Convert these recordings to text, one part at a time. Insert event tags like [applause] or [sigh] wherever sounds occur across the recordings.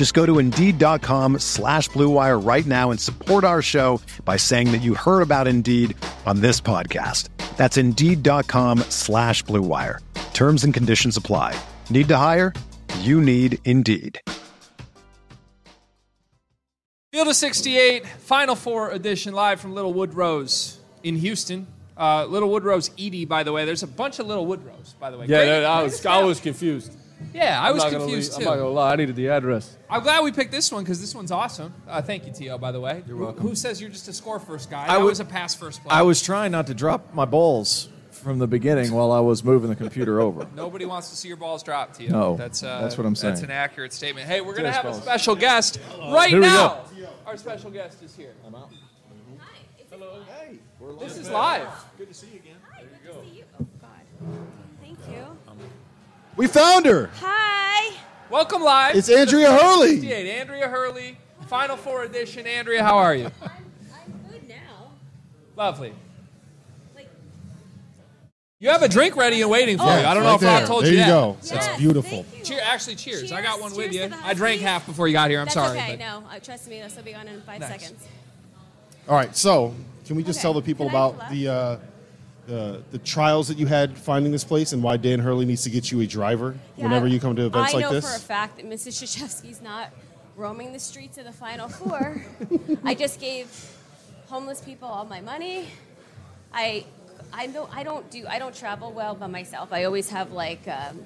Just go to Indeed.com slash BlueWire right now and support our show by saying that you heard about Indeed on this podcast. That's Indeed.com slash BlueWire. Terms and conditions apply. Need to hire? You need Indeed. Field of 68, Final Four edition, live from Little Woodrow's in Houston. Uh, Little Woodrow's Edie, by the way. There's a bunch of Little Woodrow's, by the way. Yeah, Great- that- I great was I was confused. Yeah, I I'm was not gonna confused leave- too. I'm not gonna lie. I needed the address. I'm glad we picked this one because this one's awesome. Uh, thank you, T.O., by the way. You're Who- welcome. Who, says you're just a score first guy? I I would- was a pass first player. I was trying not to drop my balls from the beginning while I was moving the computer over. [laughs] Nobody wants to see your balls drop, T.O. No, that's, uh, that's what I'm That's saying. an accurate statement. Hey, we're going to Cheers, have a special guest right Here we now. Our special guest is here. I'm out. This is live. Good to see you again. Hi, good to see you. Oh, God. Thank you. We found her. Hi. Welcome live. It's Andrea Hurley. 68. Andrea Hurley, Final Four edition. Andrea, how are you? I'm, I'm good now. Lovely. Like, You have a drink ready and waiting for Oh, you. I don't know Right if Rob there. told there you you yet. go. yes, That's beautiful. thank you. Cheer, actually, cheers. I got Cheers. one with Cheers you. to the I drank Huskies. half before you got here. I'm That's sorry. okay. but- No, uh, trust me. This will be on in five Nice. seconds. All right, so can we just Okay. tell the people Can I about clap? the, uh, the the trials that you had finding this place and why Dan Hurley needs to get you a driver Yeah, whenever you come to events I like know this? for a fact that Mrs. Krzyzewski's not roaming the streets of the Final Four. [laughs] I just gave homeless people all my money. I, I don't, I don't do, I don't travel well by myself. I always have like. Um,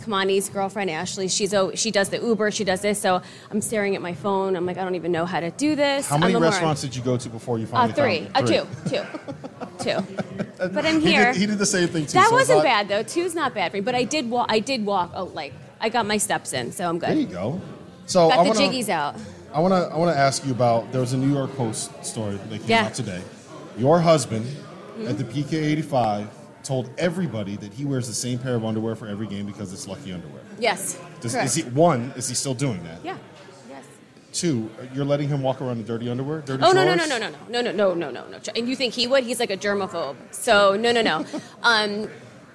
Kamani's girlfriend Ashley, she's oh, she does the Uber, she does this. So I'm staring at my phone. I'm like, I don't even know how to do this. How many I'm restaurants did you go to before you Uh, finally three. found Uh, two. Two. [laughs] Two. But I'm He here. did, he did the same thing too. That so wasn't bad though. Two's not bad for me. But I did walk. I did walk. Oh, like I got my steps in, so I'm good. There you go. So Got I the wanna, jiggies out. I want to I want to ask you about there was a New York Post story that came Yeah. out today. Your husband Hmm? at the PK85 told everybody that he wears the same pair of underwear for every game because it's lucky underwear. Yes. Does, correct. is he one? Is he still doing that? Yeah. Yes. Two, you're letting him walk around in dirty underwear, dirty Oh no no no no no no no no no no no. And you think he would? He's like a germaphobe. So no no no. [laughs] um,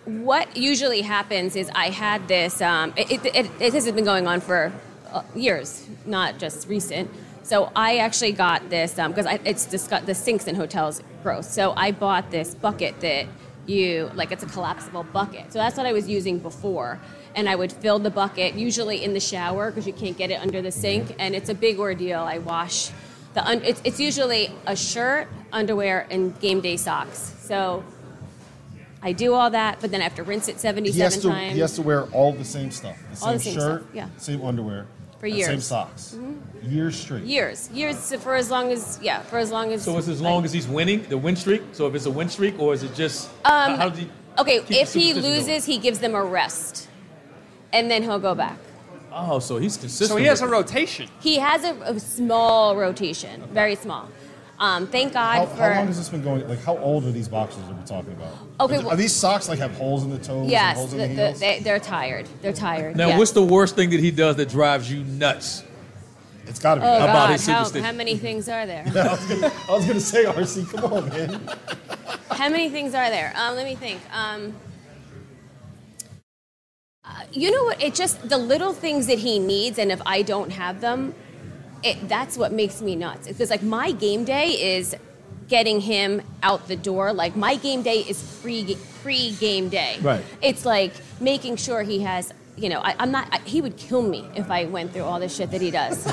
what usually happens is I had this. Um, it, it, it, it has been going on for uh, years, not just recent. So I actually got this because I it's discuss, the sinks in hotels gross. So I bought this bucket that you like it's a collapsible bucket. So that's what I was using before. And I would fill the bucket usually in the shower because you can't get it under the sink, and it's a big ordeal. I wash the un- it's, it's usually a shirt, underwear, and game day socks. So I do all that, but then I have to rinse it He 77 has, to, times. he has to wear all the same stuff. The same, All the same shirt, stuff, yeah. same underwear, For years. same socks. Years straight. years, years for as long as yeah, for as long as. So it's as long like- as he's winning the win streak. So if it's a win streak, or is it just Um, how, how does he? Okay, if he superstition loses, he gives them a rest, and then he'll go back. oh, so he's consistent. So he has a rotation. He has a, a small rotation, very small. Um, thank God How, for. how long has this been going? Like, how old are these boxes that we're talking about? Okay, Are, well- are these socks like have holes in the toes? and yes, holes the, in the the, they, they're tired. They're tired. Now, yes. what's the worst thing that he does that drives you nuts? it's got to be. Oh that. about God! his How, superstition? how many things are there? [laughs] I was gonna- I was going to say, RC, come on, man. How many things are there? Um, let me think. Um, uh, you know what? It just the little things that he needs, and if I don't have them, it, that's what makes me nuts. Because like my game day is getting him out the door. Like my game day is pre pre game day. Right. It's like making sure he has. You know, I, I'm not. I, he would kill me if I went through all the shit that he does.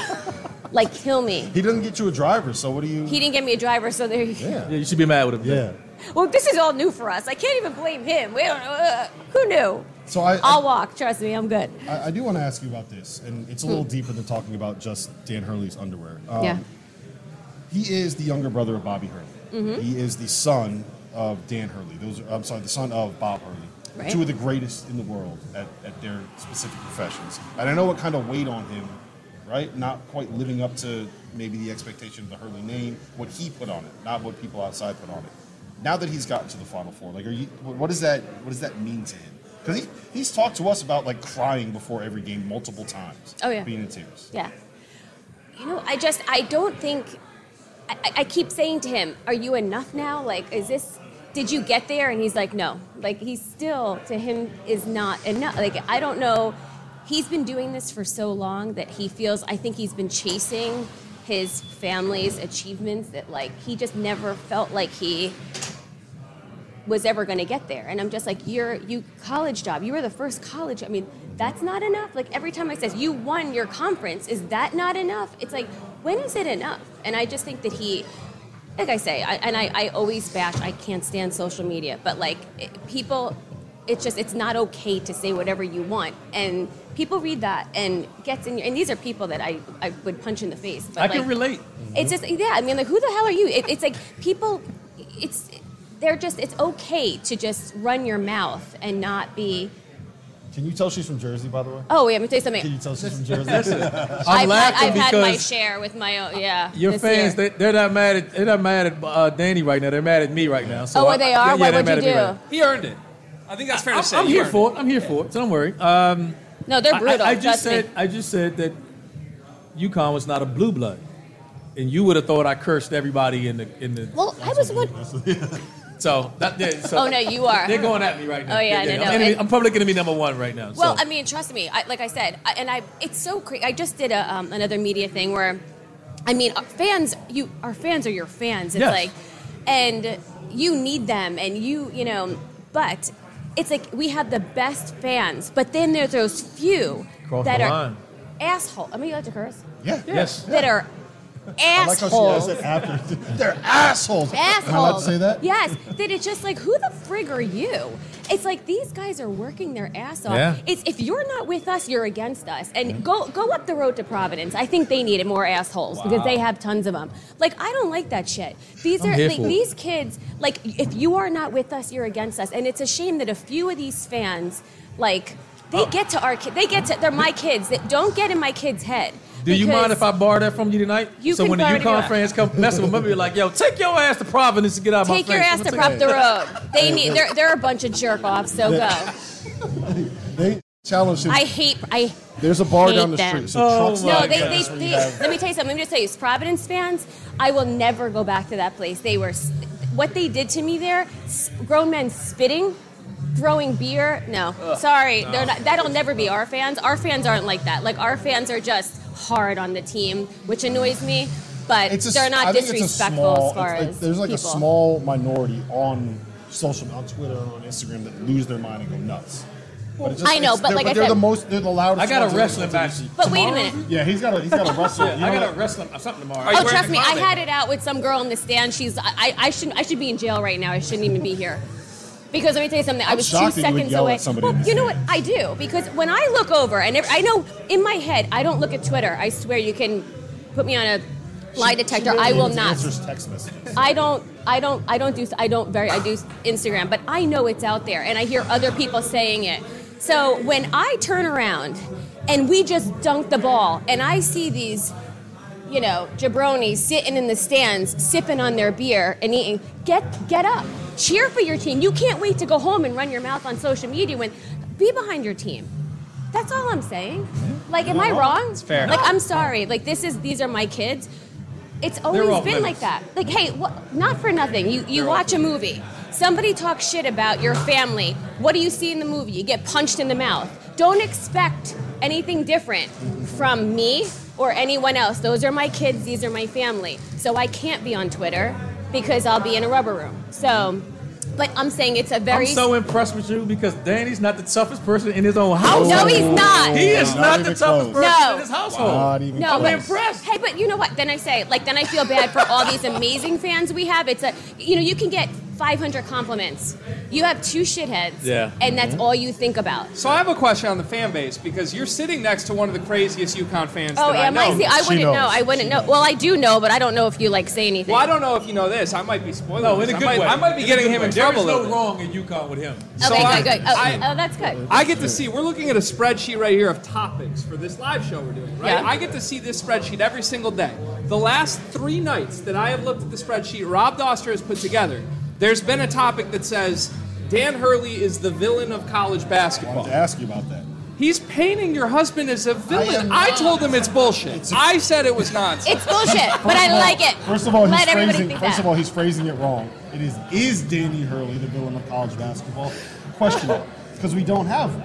[laughs] like kill me. He doesn't get you a driver, so what do you? He didn't get me a driver, so there. You yeah. Yeah, you should be mad with him. Yeah. well, this is all new for us. I can't even blame him. We don't, uh, who knew? So I, I'll walk. Trust me, I'm good. I, I do want to ask you about this, and it's a little deeper than talking about just Dan Hurley's underwear. Um, Hmm. yeah. He is the younger brother of Bobby Hurley. Mm-hmm. He is the son of Dan Hurley. Those are, I'm sorry, the son of Bob Hurley. Right. Two of the greatest in the world at, at their specific professions. And I know what kind of weight on him, right? Not quite living up to maybe the expectation of the Hurley name, what he put on it, not what people outside put on it. Now that he's gotten to the Final Four, like, are you? What does that? What does that mean to him? Because he, he's talked to us about like crying before every game multiple times. Oh, yeah. being in tears. Yeah. You know, I just, I don't think, I, I- keep saying to him, are you enough now? Like, is this, did you get there? And he's like, no. Like, he's still, to him, is not enough. Like, I don't know. He's been doing this for so long that he feels, I think he's been chasing his family's achievements that, like, he just never felt like he was ever going to get there. And I'm just like, you're you college job. You were the first college. I mean, that's not enough. Like every time I says you won your conference, is that not enough? It's like, when is it enough? And I just think that he, like I say, I, and I, I always bash. I can't stand social media, but like it, people, it's just it's not okay to say whatever you want, and people read that and gets in. Your, and these are people that I, I would punch in the face. But I can relate. it's just yeah. I mean, like, who the hell are you? It, it's like people. It's they're just. It's okay to just run your mouth and not be. Can you tell she's from Jersey, by the way? Oh, wait, let me tell you something. Can you tell she's from Jersey? [laughs] I'm I've, had, I've had my share with my own. Yeah. your fans, year. they, they're not mad at they're not mad at uh, Danny right now. They're mad at me right now. So oh, well, I- they yeah, are. yeah, what they're would mad you do? right He earned it. I think that's fair I'm, to say. I'm He here for it. I'm here for it. So don't worry. Um, No, they're I- brutal. I, I just said me. I just said that UConn was not a blue blood, and you would have thought I cursed everybody in the in the. Well, I was one. So that yeah, so Oh no, you are. They're going at me right now. Oh, yeah, They- they- no, no, I'm, enemy, it- I'm public enemy number one right now. Well, so. I mean, trust me. I, like I said, I, and I, it's so crazy. I just did a, um, another media thing where, I mean, fans, you, our fans are your fans. It's Yes. like, and you need them, and you, you know, but it's like we have the best fans, but then there's those few Cross that the are line. asshole. I mean, you like to curse? yeah. yes. That are I like how she assholes. it after. [laughs] They're assholes. assholes. Am I allowed to say that? Yes. That it's just like, who the frig are you? It's like these guys are working their ass off. Yeah. It's if you're not with us, you're against us. And go go up the road to Providence. I think they needed more assholes because they have tons of them. Like I don't like that shit. These I'm are like these kids. Like if you are not with us, you're against us. And it's a shame that a few of these fans, like they Oh. get to our kids. They get to. They're my kids. That don't get in my kid's head. Do you mind if I borrow that from you tonight? You so can when the borrow it if you UConn fans come messing with me, be like, "Yo, take your ass to Providence and get out of my Take face." your ass to gonna prop the road. [laughs] They need. They're, they're a bunch of jerk offs. So go. [laughs] They challenge him. I hate. I There's a bar hate down the them. street. So Oh trucks my no. like they, they, this where they have- let me tell you something. Let me just tell you, Providence fans. I will never go back to that place. They were. s- What they did to me there. s- Grown men spitting. Throwing beer, no, sorry, they're not. That'll never be our fans. Our fans aren't like that. Like our fans are just hard on the team, which annoys me. But It's a, they're not I it's a disrespectful small, as far like- as there's like people. a small minority on social, on Twitter and on Instagram that lose their mind and go nuts. But it's just- I know, it's- but they're, like I they're said- the most, they're the loudest. I got a ones in- wrestling match. But wait a minute. Yeah, he's got a, he's got a wrestle. Yeah, you I got a what? wrestling something tomorrow. Oh, trust me, I had it out with some girl in the stand. She's, I, I shouldn't, I should be in jail right now. I shouldn't even be here. Because let me tell you something. I was two shocked you would seconds away. Well, you know what? I do because when I look over and I know in my head, I don't look at Twitter. I swear you can put me on a lie detector. She I will not. Answers text messages. I don't. I don't. I don't do. I don't very. I do Instagram, but I know it's out there, and I hear other people saying it. So when I turn around and we just dunk the ball, and I see these, you know, jabronis sitting in the stands, sipping on their beer and eating, get get up, cheer for your team. You can't wait to go home and run your mouth on social media when be behind your team. That's all I'm saying. Like, am I wrong? It's fair. Like, I'm sorry. Like, this is these are my kids. It's always been like that. Like, hey, wha- not for nothing. You you watch a movie. Somebody talks shit about your family. What do you see in the movie? You get punched in the mouth. Don't expect anything different from me or anyone else. Those are my kids. These are my family. So I can't be on Twitter because I'll be in a rubber room. So, but I'm saying it's a very I'm so impressed with you because Danny's not the toughest person in his own house. no, he's not. He is Not not, the toughest close. person No. in his household. Not even No, I'm but, impressed. Hey, but you know what? Then I say, like, then I feel bad for all these amazing fans we have. It's a, you know, you can get 500 compliments. You have two shitheads, Yeah. and that's mm-hmm. all you think about. So I have a question on the fan base because you're sitting next to one of the craziest UConn fans Oh, that I am know. I? See, I wouldn't know. I wouldn't know. Well, I do know, but I don't know if you like say anything. Well, I don't know if you know this. I might be spoiling. No, in this. a I good might, way. I might be In getting him way. in trouble. There a is little no bit. wrong in UConn with him. Okay, So I- good, good. Oh, I- oh, that's good. I get to see. We're looking at a spreadsheet right here of topics for this live show we're doing. Right. Yeah. I get to see this spreadsheet every single day. The last three nights that I have looked at the spreadsheet Rob Doster has put together, there's been a topic that says Dan Hurley is the villain of college basketball. I basketball. wanted to ask you about that. He's painting your husband as a villain. am I, told him it's bullshit. It's a- I said it was nonsense. It's bullshit, but I like it. First of all, he's let everybody phrasing. think First that. of all, he's phrasing it wrong. It is is Danny Hurley the villain of college basketball? Question mark. [laughs] Because we don't have one.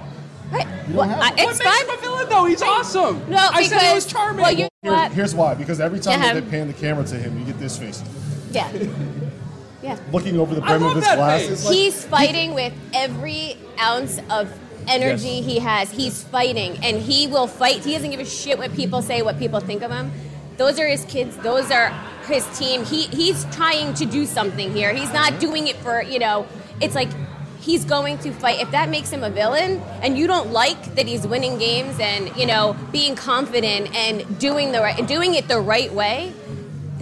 Right. You Well, don't have I- one. what it's makes fine. him a villain though? He's awesome. No, I said it was charming. well, you know Here- here's why. Because every time Yeah. that they pan the camera to him, you get this face, Yeah. [laughs] Yeah. looking over the I brim of his glasses. like- He's fighting with every ounce of energy Yes. he has. He's fighting, and he will fight. He doesn't give a shit what people say, what people think of him. Those are his kids. Those are his team. He he's trying to do something here. He's not mm-hmm. doing it for you know. It's like he's going to fight. If that makes him a villain, and you don't like that he's winning games and you know being confident and doing the right, doing it the right way,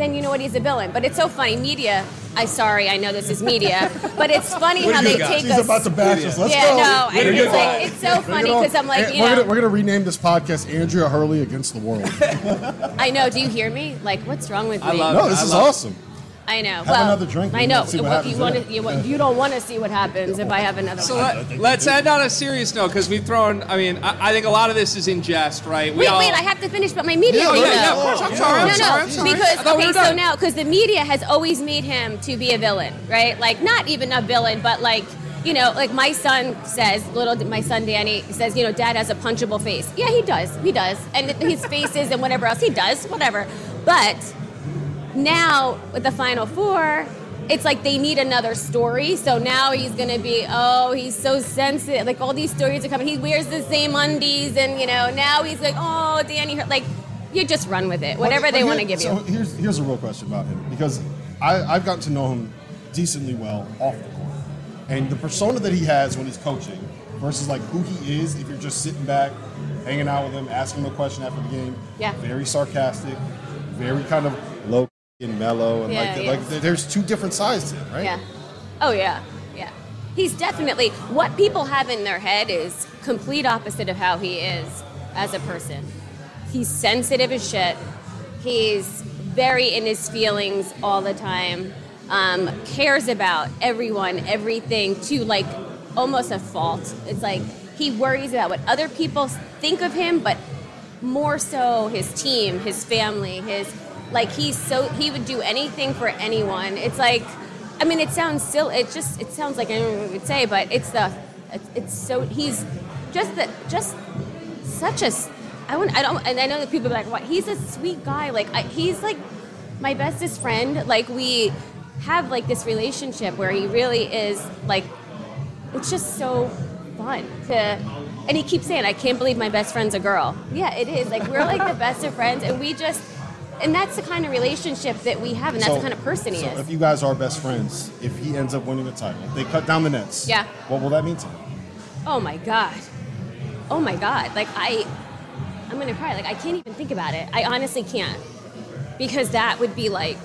then you know what he's a villain. But it's so funny. Media. I sorry, I know this is media, but it's funny how they take She's us. about to bash us. Let's yeah, go. no, I, What it's, you like, it's so funny because I'm like, you we're know, gonna we're gonna rename this podcast Andrea Hurley against the world. [laughs] I know. Do you hear me? Like, what's wrong with I me? love no, it. this I is love it. awesome. I know. Have well, another drink I know. let's see what happens you wanna, you, want- you don't want to see what happens if I have another So one. let, let's end on a serious note because we've thrown. I mean, I, I think a lot of this is in jest, right? We Wait, all- wait, I have to finish, but my media. Oh, thing, yeah, yeah, of course. I'm sorry. I'm no, sorry. no, I'm sorry. Because thought we okay, so now because the media has always made him to be a villain, right? Like not even a villain, but like you know, like my son says, little my son Danny says, you know, dad has a punchable face. Yeah, he does, he does, and his faces and whatever else he does, whatever. But now with the final four it's like they need another story. So now he's gonna be oh he's so sensitive. Like all these stories are coming. He wears the same undies and you know now he's like oh danny Hur-" like you just run with it. Whatever But they want to give so you. here's here's a real question about him because I, I've gotten to know him decently well off the court, and the persona that he has when he's coaching versus like who he is if you're just sitting back, hanging out with him, asking him a question after the game. Yeah. Very sarcastic, very kind of and mellow, and Yeah, like yeah. like there's two different sides to him, right? yeah. Oh yeah. Yeah. He's definitely what people have in their head is complete opposite of how he is as a person. He's sensitive as shit. He's very in his feelings all the time um, cares about everyone everything to like almost a fault. It's like he worries about what other people think of him but more so his team his family his like he's so he would do anything for anyone. It's like i mean it sounds silly it just it sounds like I would say but it's the it's, it's so he's just the just such a I wouldn't I don't and I know that people are like what he's a sweet guy like I, he's like my bestest friend. Like we have like this relationship where he really is like it's just so fun to and he keeps saying i can't believe my best friend's a girl. Yeah it is. Like we're like the best of friends and we just and that's the kind of relationship that we have and that's So- the kind of person he is. so is if you guys are best friends, if he ends up winning the title, if they cut down the nets. Yeah. What will that mean to him? oh my god oh my god like i i'm gonna cry like i can't even think about it i honestly can't because that would be like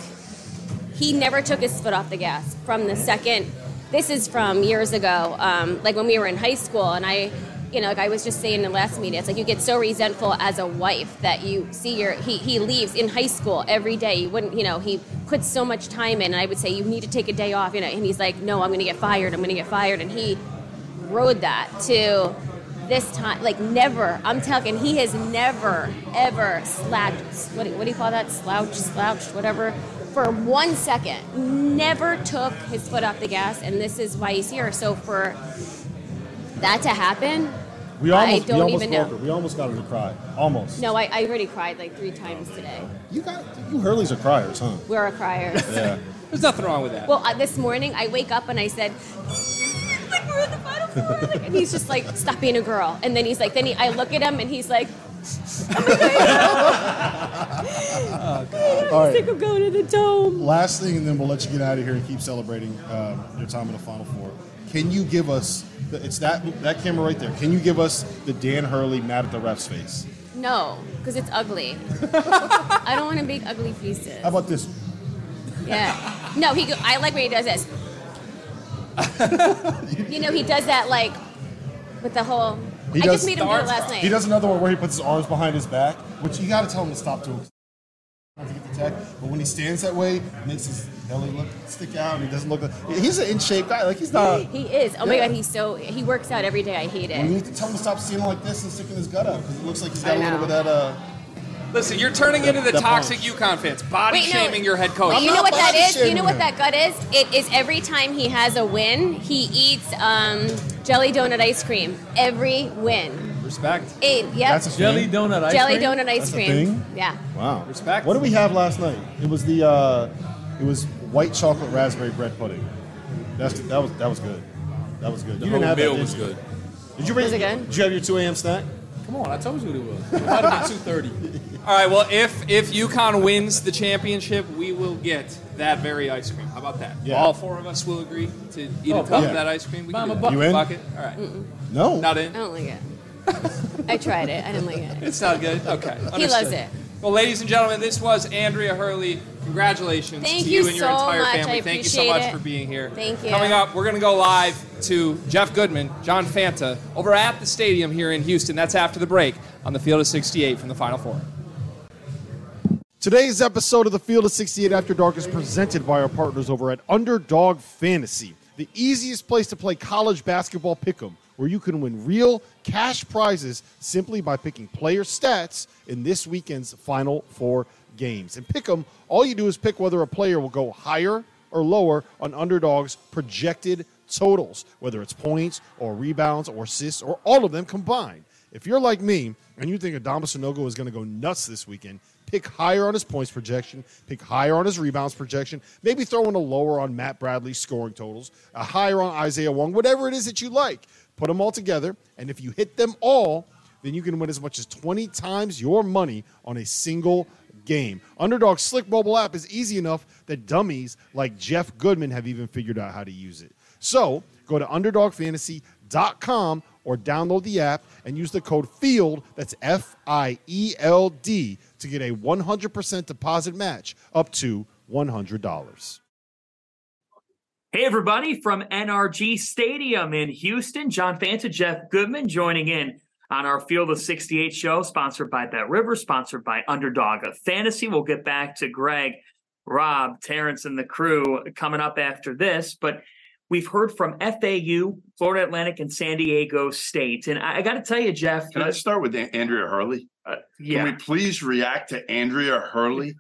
he never took his foot off the gas from the second this is from years ago um, like when we were in high school and i you know like i was just saying in the last meeting it's like you get so resentful as a wife that you see your he, he leaves in high school every day. You wouldn't you know he puts so much time in and i would say you need to take a day off you know and he's like no i'm gonna get fired i'm gonna get fired and he rode that to this time like never i'm talking he has never ever slacked what, what do you call that? Slouch slouched whatever for one second. Never took his foot off the gas and this is why he's here. So for that to happen We almost, I almost, don't we almost even broke know. her. We almost got her to cry. Almost. no I, I already cried like three times today You got you Hurleys are criers, huh? we're a criers [laughs] Yeah. There's nothing wrong with that. Well, uh, this morning I wake up and I said, like we're in the final four, like, and he's just like, stop being a girl. And then he's like, then he, I look at him and he's like, [laughs] [laughs] All right. Sick of going to the dome. Last thing, and then we'll let you get out of here and keep celebrating um, your time in the Final Four. Can you give us? The, it's that that camera right there. Can you give us the Dan Hurley mad at the refs face? No, because it's ugly. [laughs] I don't want to make ugly faces. How about this? Yeah. No, he. Go, I like when he does this. [laughs] you know, he does that like with the whole. He I does- just made him do it last night. He does another one where he puts his arms behind his back, which you got to tell him to stop doing. To get the tech, but when he stands that way, it makes his belly look stick out, he doesn't look. Like, he's an in shape guy. Like he's not. He is. Oh my god, he's so. He works out every day. I hate it. We need to tell him to stop standing like this and sticking his gut out because it looks like he's got I a little know. bit of that. Uh, Listen, you're turning into the That toxic punch. UConn fans, body Wait, no. shaming your head coach. You know what that is? You know what that gut is? It is every time he has a win, he eats um, jelly donut ice cream. Every win. Respect. Eight. Yep. That's a Jelly thing? donut ice jelly cream? donut ice That's a cream. thing? Yeah. Wow. Respect. What did we have last night? It was the uh, it was white chocolate raspberry bread pudding. That's that was that was good. That was good. The you whole didn't have meal that, did was you? good. Did you bring? Was it good? Did you have your 2 a.m. snack? Come on, I told you what it was. It might have been 2.30. [laughs] All right, well, if if UConn wins the championship, we will get that very ice cream. How about that? Yeah. All four of us will agree to eat Oh, a cup yeah. of that ice cream. We can Mama do that. You in? Bucket? All right. No. Not in. I in? don't like it. [laughs] I tried it. I didn't like it. It's not good? Okay. He loves it. Well, ladies and gentlemen, this was Andrea Hurley. Congratulations Thank to you you and your so entire much. family. I Thank you so much it. for being here. Thank you. Coming up, we're going to go live to Jeff Goodman, John Fanta, over at the stadium here in Houston. That's after the break on the field of 68 from the Final Four. Today's episode of the Field of 68 After Dark is presented by our partners over at Underdog Fantasy, the easiest place to play college basketball pick'em, where you can win real cash prizes simply by picking player stats in this weekend's Final Four games. And pick'em, all you do is pick whether a player will go higher or lower on Underdog's projected totals, whether it's points or rebounds or assists or all of them combined. If you're like me and you think Adama Sanogo is going to go nuts this weekend, pick higher on his points projection, pick higher on his rebounds projection, maybe throw in a lower on Matt Bradley's scoring totals, a higher on Isaiah Wong, whatever it is that you like. Put them all together, and if you hit them all, then you can win as much as 20 times your money on a single game. Underdog's slick mobile app is easy enough that dummies like Jeff Goodman have even figured out how to use it. So go to underdogfantasy.com or download the app and use the code FIELD, that's F I E L D, to get a 100% deposit match up to $100. Hey, everybody from NRG Stadium in Houston. John Fanta, Jeff Goodman joining in on our Field of 68 show, sponsored by Bet River, sponsored by Underdog of Fantasy. We'll get back to Greg, Rob, Terrence, and the crew coming up after this. But we've heard from FAU, Florida Atlantic, and San Diego State. And I, I got to tell you, Jeff, Can I start with Andrea Hurley? Uh, yeah. Can we please react to Andrea Hurley?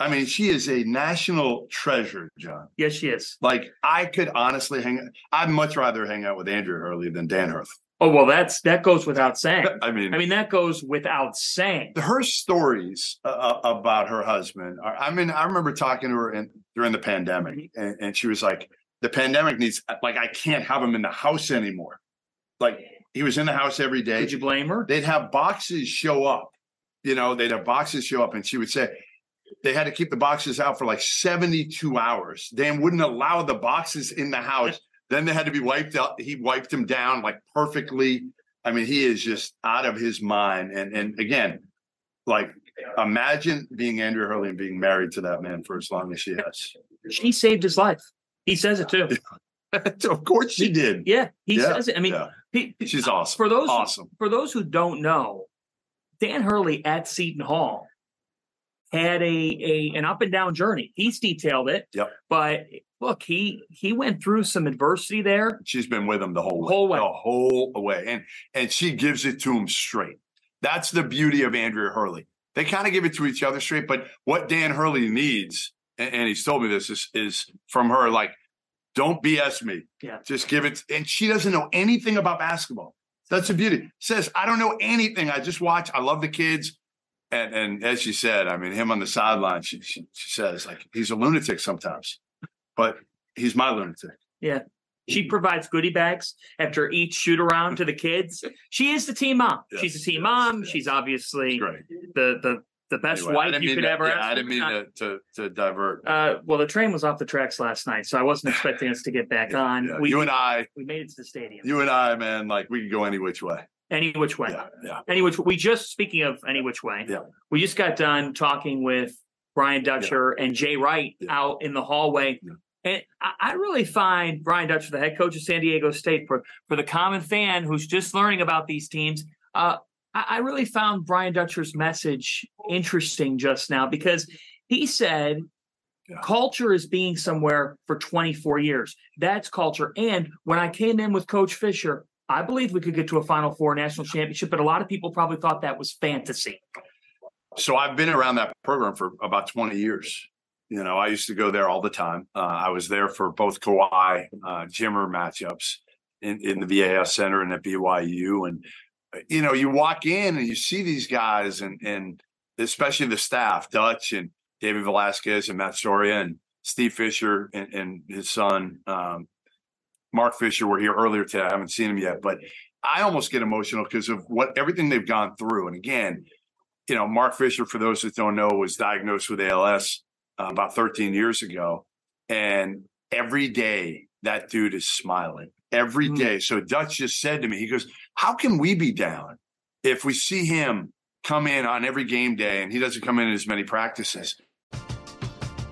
I mean, she is a national treasure, John. yes, she is. Like, I could honestly hang. I'd much rather hang out with Andrea Hurley than Dan Hurley. Oh, well, that's that goes without saying. [laughs] I mean, I mean, that goes without saying. her stories uh, uh, about her husband. Are, I mean, I remember talking to her in, during the pandemic, and, and she was like, "The pandemic needs like I can't have him in the house anymore. Like he was in the house every day. Did you blame her? they'd have boxes show up. You know, they'd have boxes show up, and she would say they had to keep the boxes out for like 72 hours. Dan wouldn't allow the boxes in the house. Then they had to be wiped out. He wiped them down like perfectly. I mean, he is just out of his mind. And and again, like imagine being Andrew Hurley and being married to that man for as long as she has. She saved his life. He says it too. [laughs] of course she did. Yeah, he Yeah, says it. I mean, yeah. he- She's awesome. for those awesome. for those who don't know, Dan Hurley at Seton Hall had a, a an up and down journey. He's detailed it. Yep. But look, he he went through some adversity there. She's been with him the whole way, Whole way. the whole way, and and she gives it to him straight. That's the beauty of Andrea Hurley. They kind of give it to each other straight, but what Dan Hurley needs, and, and he's told me this is is from her, like, don't BS me. Yeah. just give it. And she doesn't know anything about basketball. That's the beauty. Says I don't know anything. I just watch. I love the kids. And and as she said, I mean, him on the sideline, she, she she says like he's a lunatic sometimes, but he's my lunatic. Yeah. She provides goodie bags after each shoot around to the kids. She is the team mom. Yes, She's a team yes, mom. yes. She's obviously Great. the the the best Anyway, wife you could to- ever yeah. I didn't mean to, to, to divert. Uh, well, the train was off the tracks last night, so I wasn't [laughs] expecting us to get back on. Yeah, We, you and I, we made it to the stadium. you and I, man, like we could go any which way. Any which way. Yeah, yeah. Any which we just speaking of any which way. Yeah. We just got done talking with Brian Dutcher and Jay Wright Yeah. out in the hallway. Yeah. And I, I really find Brian Dutcher, the head coach of San Diego State, for for the common fan who's just learning about these teams, uh, I, I really found Brian Dutcher's message interesting just now because he said Yeah. culture is being somewhere for 24 years. That's culture. And when I came in with Coach Fisher, I believe we could get to a Final Four national championship, but a lot of people probably thought that was fantasy. So I've been around that program for about 20 years. You know, I used to go there all the time. Uh, I was there for both Kawhi, uh, Jimmer matchups in, in the VAS Center and at BYU. And, uh, you know, you walk in and you see these guys and, and especially the staff, Dutch and David Velasquez and Matt Soria and Steve Fisher and, and his son, um, Mark Fisher were here earlier today. I haven't seen him yet, but I almost get emotional because of what everything they've gone through. And again, you know, Mark Fisher, for those that don't know, was diagnosed with ALS uh, about 13 years ago. And every day that dude is smiling every Mm. day. So Dutch just said to me, he goes, How can we be down if we see him come in on every game day and he doesn't come in as many practices?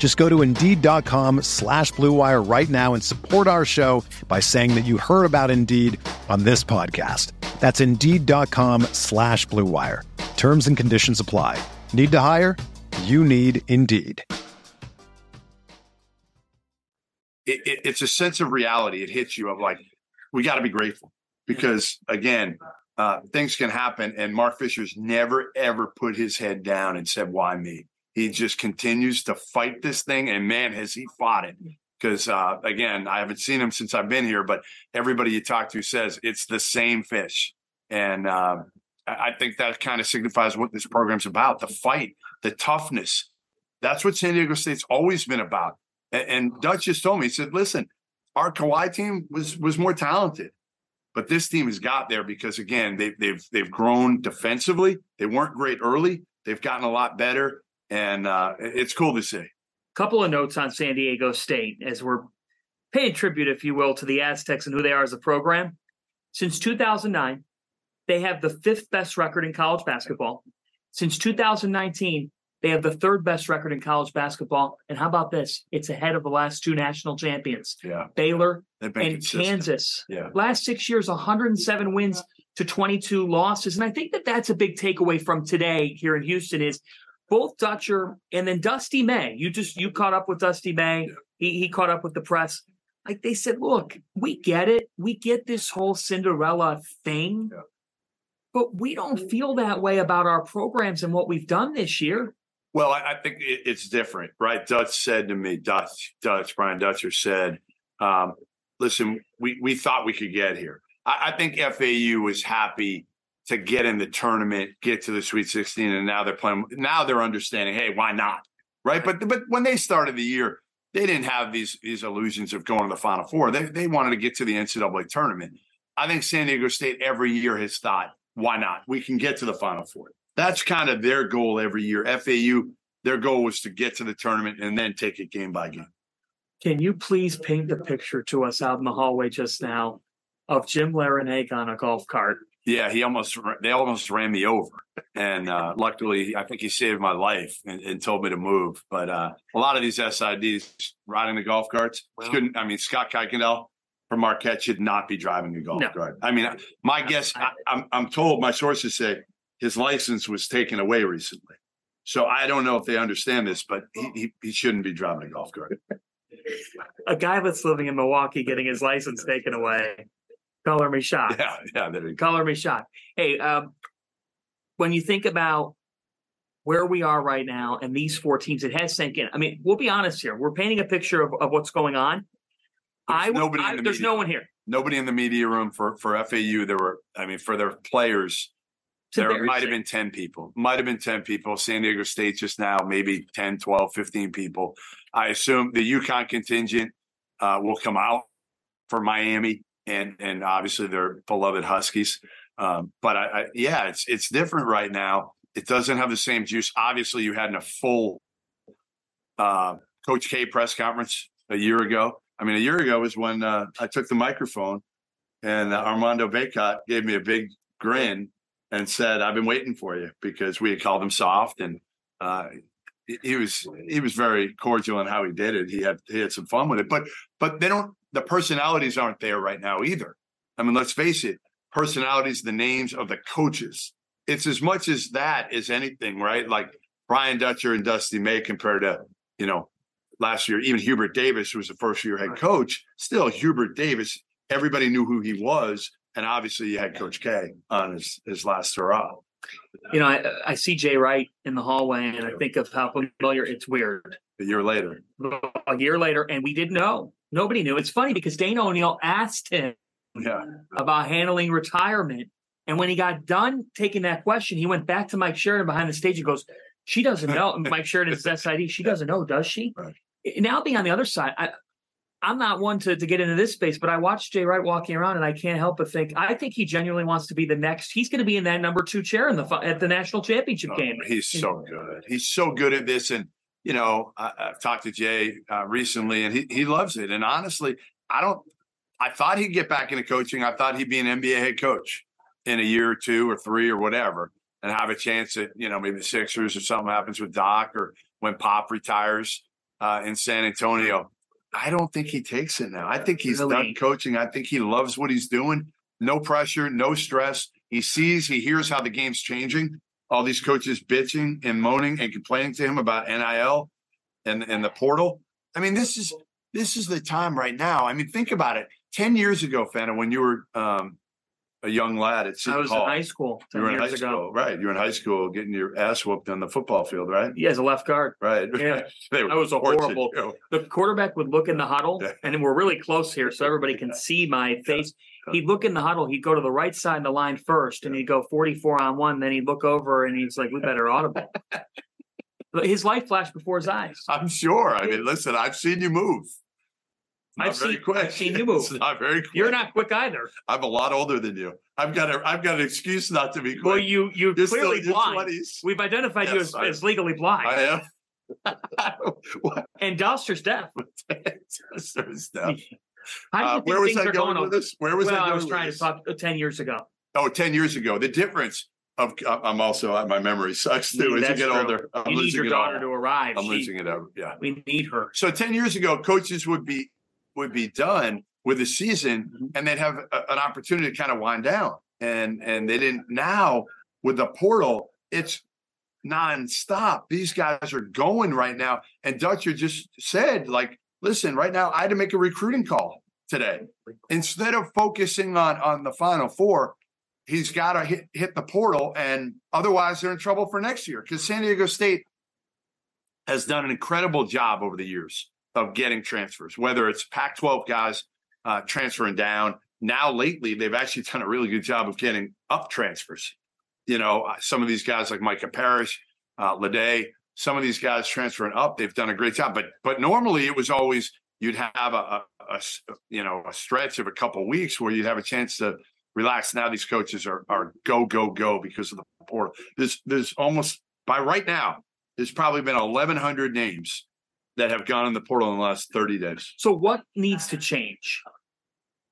Just go to Indeed.com slash Blue Wire right now and support our show by saying that you heard about Indeed on this podcast. That's Indeed.com slash Blue Wire. Terms and conditions apply. Need to hire? You need Indeed. it, it, it's a sense of reality. It hits you of like, we got to be grateful because again, uh, things can happen. And Mark Fisher's never ever put his head down and said, "Why me?" He just continues to fight this thing, and man, has he fought it. Because uh, again, I haven't seen him since I've been here, but everybody you talk to says it's the same fish, and uh, I think that kind of signifies what this program's about: the fight, the toughness. That's what San Diego State's always been about. And, and Dutch just told me, he said, listen, our Kawhi team was was more talented. But this team has got there because again, they've they've they've grown defensively. They weren't great early. They've gotten a lot better. And uh, it's cool to see. couple of notes on San Diego State as we're paying tribute, if you will, to the Aztecs and who they are as a program. Since 2009, they have the fifth best record in college basketball. Since 2019, they have the third best record in college basketball. And how about this? It's ahead of the last two national champions, Yeah. Baylor and consistent. Kansas. Yeah. Last six years, 107 wins to 22 losses. And I think that that's a big takeaway from today here in Houston is both Dutcher and then Dusty May. You just you caught up with Dusty May. He he caught up with the press. Like they said, look, we get it. We get this whole Cinderella thing. Yeah. But we don't feel that way about our programs and what we've done this year. Well, I, I think it, it's different, right? Dutch said to me, Dutch, Dutch, Brian Dutcher said, um, listen, we, we thought we could get here. I, I think FAU was happy to get in the tournament, get to the Sweet 16, and now they're playing. Now they're understanding, hey, why not? Right. But but when they started the year, they didn't have these these illusions of going to the Final Four. They they wanted to get to the NCAA tournament. I think San Diego State every year has thought, why not? We can get to the Final Four. That's kind of their goal every year. FAU, their goal was to get to the tournament and then take it game by game. Can you please paint the picture to us out in the hallway just now of Jim Larrañaga on a golf cart Yeah, he almost they almost ran me over, and uh, [laughs] luckily, I think he saved my life and, and told me to move. But uh, a lot of these SIDs riding the golf carts couldn't. I mean, Scott Kuykendall from Marquette should not be driving a golf No. cart. I mean, my guess, I, I'm I'm told my sources say his license was taken away recently. So I don't know if they understand this, but he, he, he shouldn't be driving a golf cart. [laughs] A guy that's living in Milwaukee getting his license taken away. Color me shocked. Yeah, yeah, there you go. Color me shocked. Hey, um, when you think about where we are right now and these four teams, it has sank in. I mean, we'll be honest here. We're painting a picture of, of what's going on. There's I, nobody I the there's media. no one here. Nobody in the media room for for FAU. There were, I mean, for their players, It's there might have been 10 people might have been 10 people san diego state just now maybe 10 12 15 people i assume the UConn contingent uh, will come out for miami and and obviously their beloved huskies um, but I, I yeah it's it's different right now. It doesn't have the same juice. Obviously you had a full uh, coach k press conference a year ago. I mean a year ago was when uh, i took the microphone and uh, armando Bacot gave me a big grin and said, "I've been waiting for you," because we had called him soft, and uh, he- was he was very cordial in how he did it. He had he had some fun with it, but but they don't. The personalities aren't there right now either. I mean, let's face it. Personalities, the names of the coaches. It's as much as that as anything, right? Like Brian Dutcher and Dusty May compared to you know last year. Even Hubert Davis, who was the first year head coach, still Hubert Davis. Everybody knew who he was, and obviously you had Coach K on his his last hurrah. You know, I, I see Jay Wright in the hallway and I think of how familiar it's weird. A year later, A year later, and we didn't know. Nobody knew. It's funny because Dana O'Neill asked him yeah. about handling retirement. And when he got done taking that question, he went back to Mike Sheridan behind the stage and goes, She doesn't know. And Mike Sheridan's SID. She doesn't know, does she? Right. Now being on the other side, I, I'm not one to, to get into this space, but I watched Jay Wright walking around and I can't help but think, I think he genuinely wants to be the next. He's going to be in that number two chair in the at the national championship Oh, game. He's so good. He's so good at this. And, you know, I, I've talked to Jay uh, recently and he, he loves it. And honestly, I don't, I thought he'd get back into coaching. I thought he'd be an NBA head coach in a year or two or three or whatever and have a chance at, you know, maybe the Sixers or something happens with Doc or when Pop retires uh, in San Antonio. I don't think he takes it now. I think he's Really? done coaching. I think he loves what he's doing. No pressure, no stress. He sees, he hears how the game's changing. All these coaches bitching and moaning and complaining to him about NIL and and the portal. I mean, this is this is the time right now. I mean, think about it. Ten years ago, Fanta, when you were um, a young lad at I Seton was in high school you 10 were in years high ago. school, right? You were in high school, getting your ass whooped on the football field, right? Yeah, as a left guard. Right. [laughs] Yeah. They That was a horrible- you. the quarterback would look in the huddle, Yeah. and we're really close here, so everybody [laughs] can see my face. He'd look in the huddle. He'd go to the right side of the line first, and he'd go 44 on one. Then he'd look over, and he's like, "We better audible." [laughs] But his life flashed before his eyes. I'm sure. I mean, listen, I've seen you move. Not I've very seen- quick. I've seen you [laughs] move. It's not very quick. You're not quick either. I'm a lot older than you. I've got a I've got an excuse not to be quick. Well, you you You're clearly blind. We've identified you as, I- as legally blind, I am. [laughs] and Doster's deaf. Sort of stuff. How do you Uh, where was I going going with this? Where was well, I I, was trying to talk uh, 10 years ago. Oh, 10 years ago. The difference of I'm also my memory sucks too as you get true. older. I'm you need your daughter to arrive. I'm She- losing it out. Yeah. we need her. So 10 years ago, coaches would be would be done with the season Mm-hmm. and they'd have a, an opportunity to kind of wind down. And and they didn't now with the portal, it's nonstop. These guys are going right now. And Dutcher just said, like, listen, right now I had to make a recruiting call today. Instead of focusing on on the final four, he's got to hit hit the portal, and otherwise they're in trouble for next year. Because San Diego State has done an incredible job over the years of getting transfers, whether it's Pac-12 guys uh, transferring down. Now, lately, they've actually done a really good job of getting up transfers. You know, uh, some of these guys like Micah Parrish, uh, LeDee, some of these guys transferring up, they've done a great job. But but normally it was always you'd have a you know a stretch of a couple weeks where you'd have a chance to relax. Now these coaches are are go go go because of the portal. There's there's almost by right now there's probably been 1,100 names that have gone in the portal in the last 30 days. So what needs to change?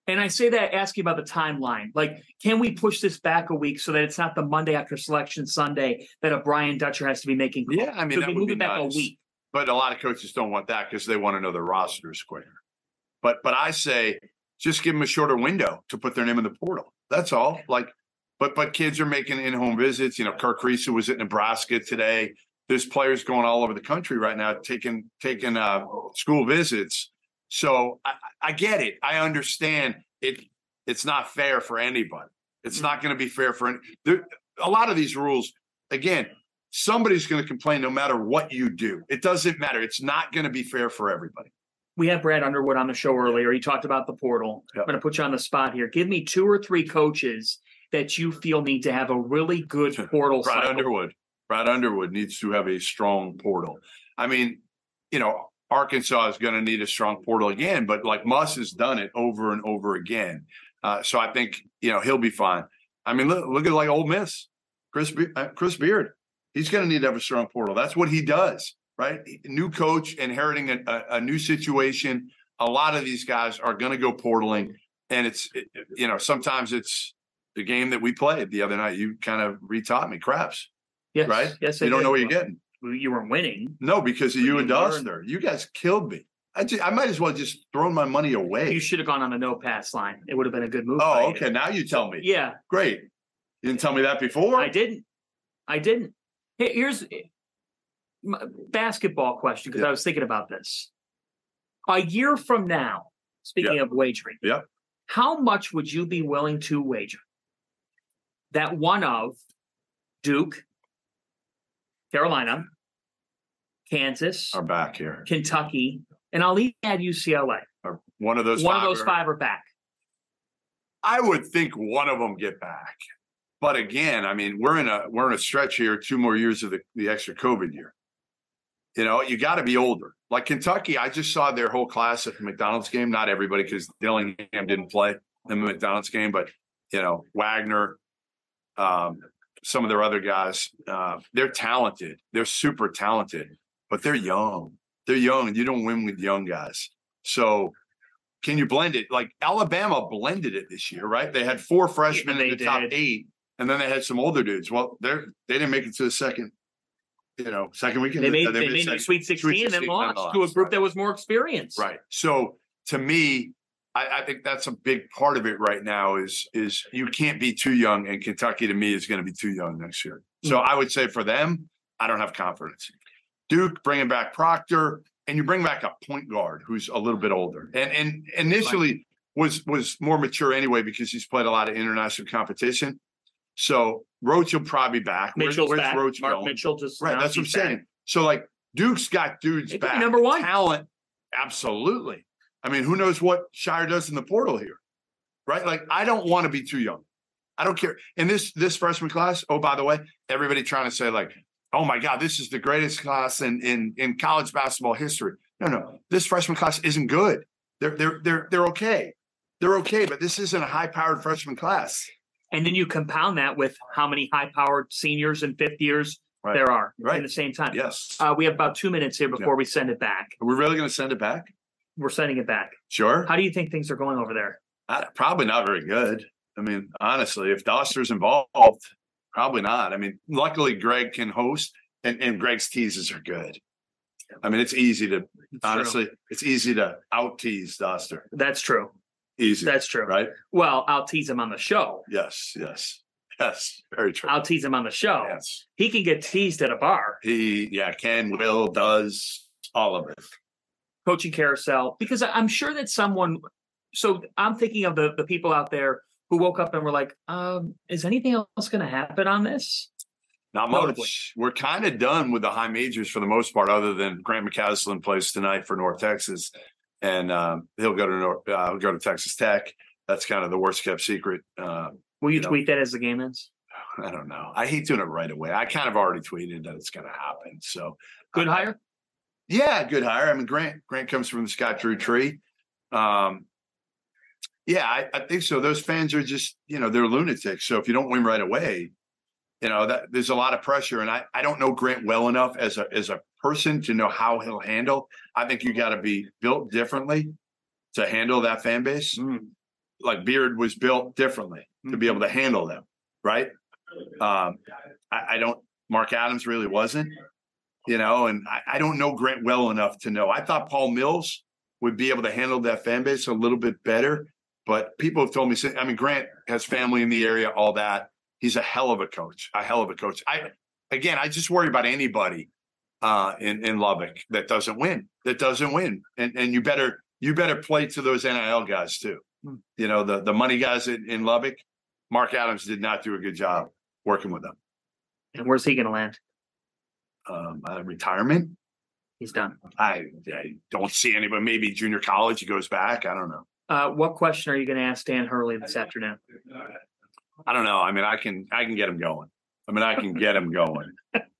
And I say that asking about the timeline. Like, can we push this back a week so that it's not the Monday after selection Sunday that a Brian Dutcher has to be making? calls? Yeah, I mean, Could that we would move be it back nice. a week? But a lot of coaches don't want that because they want to know their rosters quicker. But but I say just give them a shorter window to put their name in the portal. That's all. Like, but but kids are making in-home visits. You know, Kirk Reese was at Nebraska today. There's players going all over the country right now taking taking uh, school visits. So I, I get it. I understand it. It's not fair for anybody. It's not going to be fair for any. There, a lot of these rules. Again, somebody's going to complain no matter what you do. It doesn't matter. It's not going to be fair for everybody. We had Brad Underwood on the show earlier. He talked about the portal. Yep. I'm going to put you on the spot here. Give me two or three coaches that you feel need to have a really good [laughs] portal Brad cycle. Underwood. Brad Underwood needs to have a strong portal. I mean, you know, Arkansas is going to need a strong portal again, but like Muss has done it over and over again. Uh, so I think you know he'll be fine. I mean, look, look at like Ole Miss, Chris Be- uh, Chris Beard. He's going to need to have a strong portal. That's what he does, right? New coach inheriting a, a, a new situation. A lot of these guys are going to go portaling, and it's it, you know sometimes it's the game that we played the other night. You kind of retaught me craps, Yes, right? Yes, you don't did. know what you're getting. You weren't winning. No, because of you you and. Dauster. You guys killed me. I just, I might as well just thrown my money away. You should have gone on the no pass line. It would have been a good move. oh, you. okay. Now you tell me. Yeah, Great. You didn't tell me that before. I didn't. I didn't. Hey, here's eh, my basketball question because Yeah. I was thinking about this. A year from now, speaking of wagering, Yeah. how much would you be willing to wager that one of Duke, Carolina, Kansas, Are back here. Kentucky, and I'll even add UCLA. Are one of those. one of five those are- five are back. I would think one of them get back. But again, I mean, we're in a we're in a stretch here. Two more years of the, the extra COVID year. You know, you got to be older. Like Kentucky, I just saw their whole class at the McDonald's game. Not everybody, because Dillingham didn't play in the McDonald's game, but you know, Wagner, um, some of their other guys, uh, they're talented. They're super talented, but they're young. They're young, and you don't win with young guys. So, can you blend it? Like Alabama blended it this year, right? They had four freshmen they in the top eight, and then they had some older dudes. Well, they're they didn't make it to the second, you know, second weekend. They made Uh, they made the second- Sweet 16 and then lost to a group that was more experienced. Right. So to me, I, I think that's a big part of it right now. Is is you can't be too young, and Kentucky to me is going to be too young next year. So mm. I would say for them, I don't have confidence. Duke bringing back Proctor, and you bring back a point guard who's a little bit older, and and initially was was more mature anyway because he's played a lot of international competition. So Roach will probably be back. Mitchell's where's back. Roach Mark going? Mitchell just Right, that's what I'm back. saying. So like Duke's got dudes It could be back. number one. Talent, absolutely. I mean, who knows what Scheyer does in the portal here? Right? Like, I don't want to be too young. I don't care. And this this freshman class, oh, by the way, everybody trying to say, like, oh my God, this is the greatest class in in in college basketball history. No, no, this freshman class isn't good. They're they're they're they're okay. They're okay, but this isn't a high powered freshman class. And then you compound that with how many high powered seniors and fifth years Right. there are Right. at the same time. Yes. Uh, we have about two minutes here before Yeah. we send it back. Are we really going to send it back? We're sending it back. Sure. How do you think things are going over there? I, probably not very good. I mean, honestly, if Dauster's involved, probably not. I mean, luckily Greg can host, and, and Greg's teases are good. I mean, it's easy to honestly, it's easy to out tease Dauster. That's true. Easy, That's true. right? Well, I'll tease him on the show. Yes, yes, yes. Very true. I'll tease him on the show. Yes, He can get teased at a bar. he, yeah, can, will, does all of it. Coaching carousel because I'm sure that someone. So I'm thinking of the the people out there who woke up and were like, um, "Is anything else going to happen on this?" Not Notably. much. We're kind of done with the high majors for the most part, other than Grant McCasland plays tonight for North Texas, and um, he'll go to North, uh, he'll go to Texas Tech. That's kind of the worst kept secret. Uh, Will you, You know. tweet that as the game ends? I don't know. I hate doing it right away. I kind of already tweeted that it's going to happen. So Good hire. Yeah, good hire. I mean, Grant Grant comes from the Scott Drew tree. Um, yeah, I, I think so. Those fans are just you know they're lunatics. So if you don't win right away, you know that there's a lot of pressure. And I I don't know Grant well enough as a as a person to know how he'll handle. I think you got to be built differently to handle that fan base. Mm. like Beard was built differently to be able to handle them, right? Um, I, I don't. Mark Adams really wasn't, you know, and I, I don't know Grant well enough to know. I thought Paul Mills would be able to handle that fan base a little bit better, but people have told me. I mean, Grant has family in the area, all that. He's a hell of a coach, a hell of a coach. I again, I just worry about anybody uh, in in Lubbock that doesn't win, that doesn't win, and and you better you better play to those NIL guys too. You know, the the money guys in, in Lubbock. Mark Adams did not do a good job working with them. And where's he going to land? Um, uh, retirement. He's done. I, I don't see anybody. Maybe junior college. He goes back. I don't know. Uh, what question are you going to ask Dan Hurley this afternoon? I don't know. I mean, I can I can get him going. I mean, I can get him going.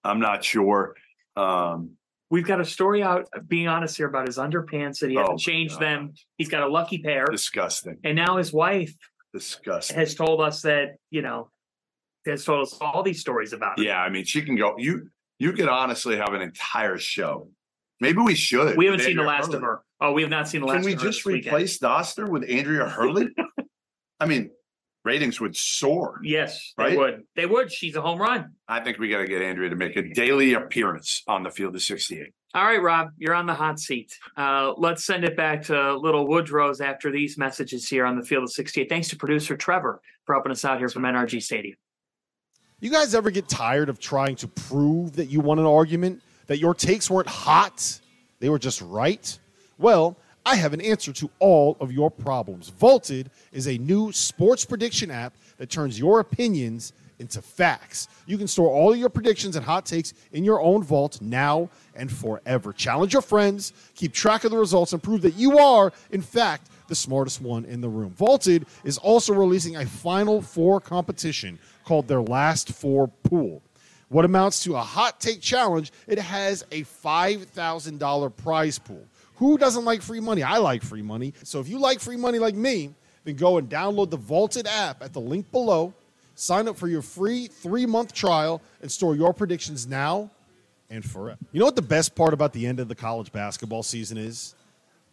I'm not sure. Um, We've got a story out, being honest here, about his underpants that he Oh, hasn't my changed God. them. He's got a lucky pair. disgusting. And now his wife Disgusting. has told us that, you know, has told us all these stories about it. Yeah, I mean, she can go. You you could honestly have an entire show. Maybe we should. We haven't seen the last Hurley. of her. Oh, we have not seen the last Can we of her just weekend. replace Dauster with Andrea Hurley? [laughs] I mean, ratings would soar. Yes, they Right? would. They would. She's a home run. I think we got to get Andrea to make a daily appearance on the field of 68. All right, Rob, you're on the hot seat. Uh, let's send it back to Little Woodrow's after these messages here on the field of 68. Thanks to producer Trevor for helping us out here from NRG Stadium. You guys ever get tired of trying to prove that you won an argument, that your takes weren't hot, they were just right? Well, I have an answer to all of your problems. Vaulted is a new sports prediction app that turns your opinions into facts. You can store all your predictions and hot takes in your own vault now and forever. Challenge your friends, keep track of the results, and prove that you are, in fact, the smartest one in the room. Vaulted is also releasing a Final Four competition called their Last Four Pool. What amounts to a hot take challenge, it has a $5,000 prize pool. Who doesn't like free money? I like free money. So if you like free money like me, then go and download the Vaulted app at the link below. Sign up for your free three month trial and store your predictions now and forever. You know what the best part about the end of the college basketball season is?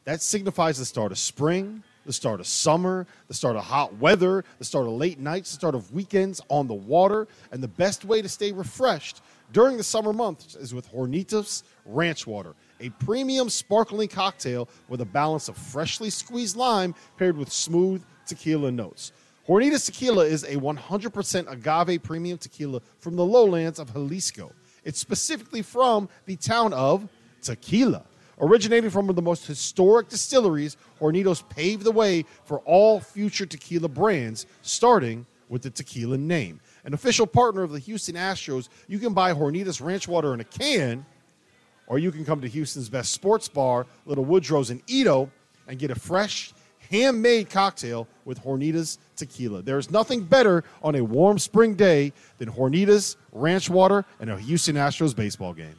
That signifies the start of spring, the start of summer, the start of hot weather, the start of late nights, the start of weekends on the water. And the best way to stay refreshed during the summer months is with Hornitos Ranch Water, a premium sparkling cocktail with a balance of freshly squeezed lime paired with smooth tequila notes. Hornitos Tequila is a 100% agave premium tequila from the lowlands of Jalisco. It's specifically from the town of Tequila. Originating from one of the most historic distilleries, Hornitos paved the way for all future tequila brands, starting with the tequila name. An official partner of the Houston Astros, you can buy Hornitos Ranch Water in a can, or you can come to Houston's best sports bar, Little Woodrow's in EaDo, and get a fresh, handmade cocktail with Hornitos tequila. There's nothing better on a warm spring day than Hornitos Ranch Water and a Houston Astros baseball game.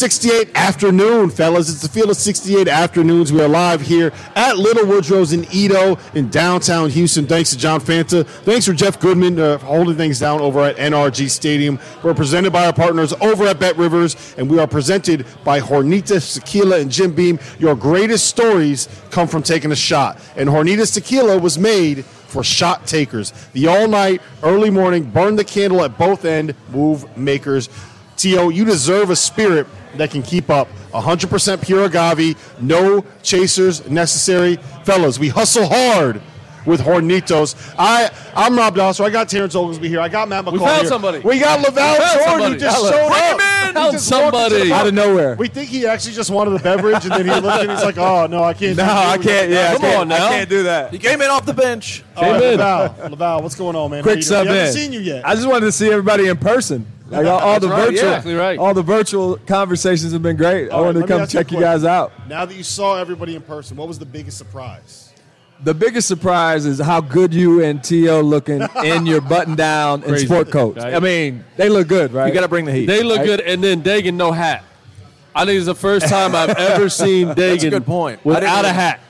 Sixty-eight afternoon, fellas. It's the field of sixty-eight afternoons. We are live here at Little Woodrow's in EaDo in downtown Houston. Thanks to John Fanta. Thanks for Jeff Goodman uh, holding things down over at NRG Stadium. We're presented by our partners over at Bet Rivers, and we are presented by Hornitos Tequila and Jim Beam. Your greatest stories come from taking a shot, and Hornitos Tequila was made for shot takers. The all night, early morning, burn the candle at both end move makers. Tio, you deserve a spirit that can keep up. 100% pure agave, no chasers necessary. Fellas, we hustle hard with Hornitos. I, I'm Rob Dauster. I got Terrence Oglesby here. I got Matt McCall We found here. somebody. We got LaVall We Jordan somebody. who just Bring showed him up. in. Found somebody. Out of nowhere. We think he actually just wanted a beverage, and then he looked and he's like, oh, no, I can't. [laughs] No, I can't. Yeah, I Come can't, on now. I can't do that. He came in off the bench. All right, Came in. LaVall, LaVall, what's going on, man? Quick you doing? sub We haven't seen you yet. I just wanted to see everybody in person. Like all, all the That's right, virtual, yeah, exactly right. all the virtual conversations have been great. I All right, wanted let to come ask you check you guys out. Now that you saw everybody in person, what was the biggest surprise? The biggest surprise is how good you and T.O. looking [laughs] in your button down and Crazy, sport coat. right? I mean, they look good, right? You got to bring the heat. They look Right? good, and then Dagan no hat. I think it's the first time I've ever [laughs] seen Dagan That's a good point. Without a hat.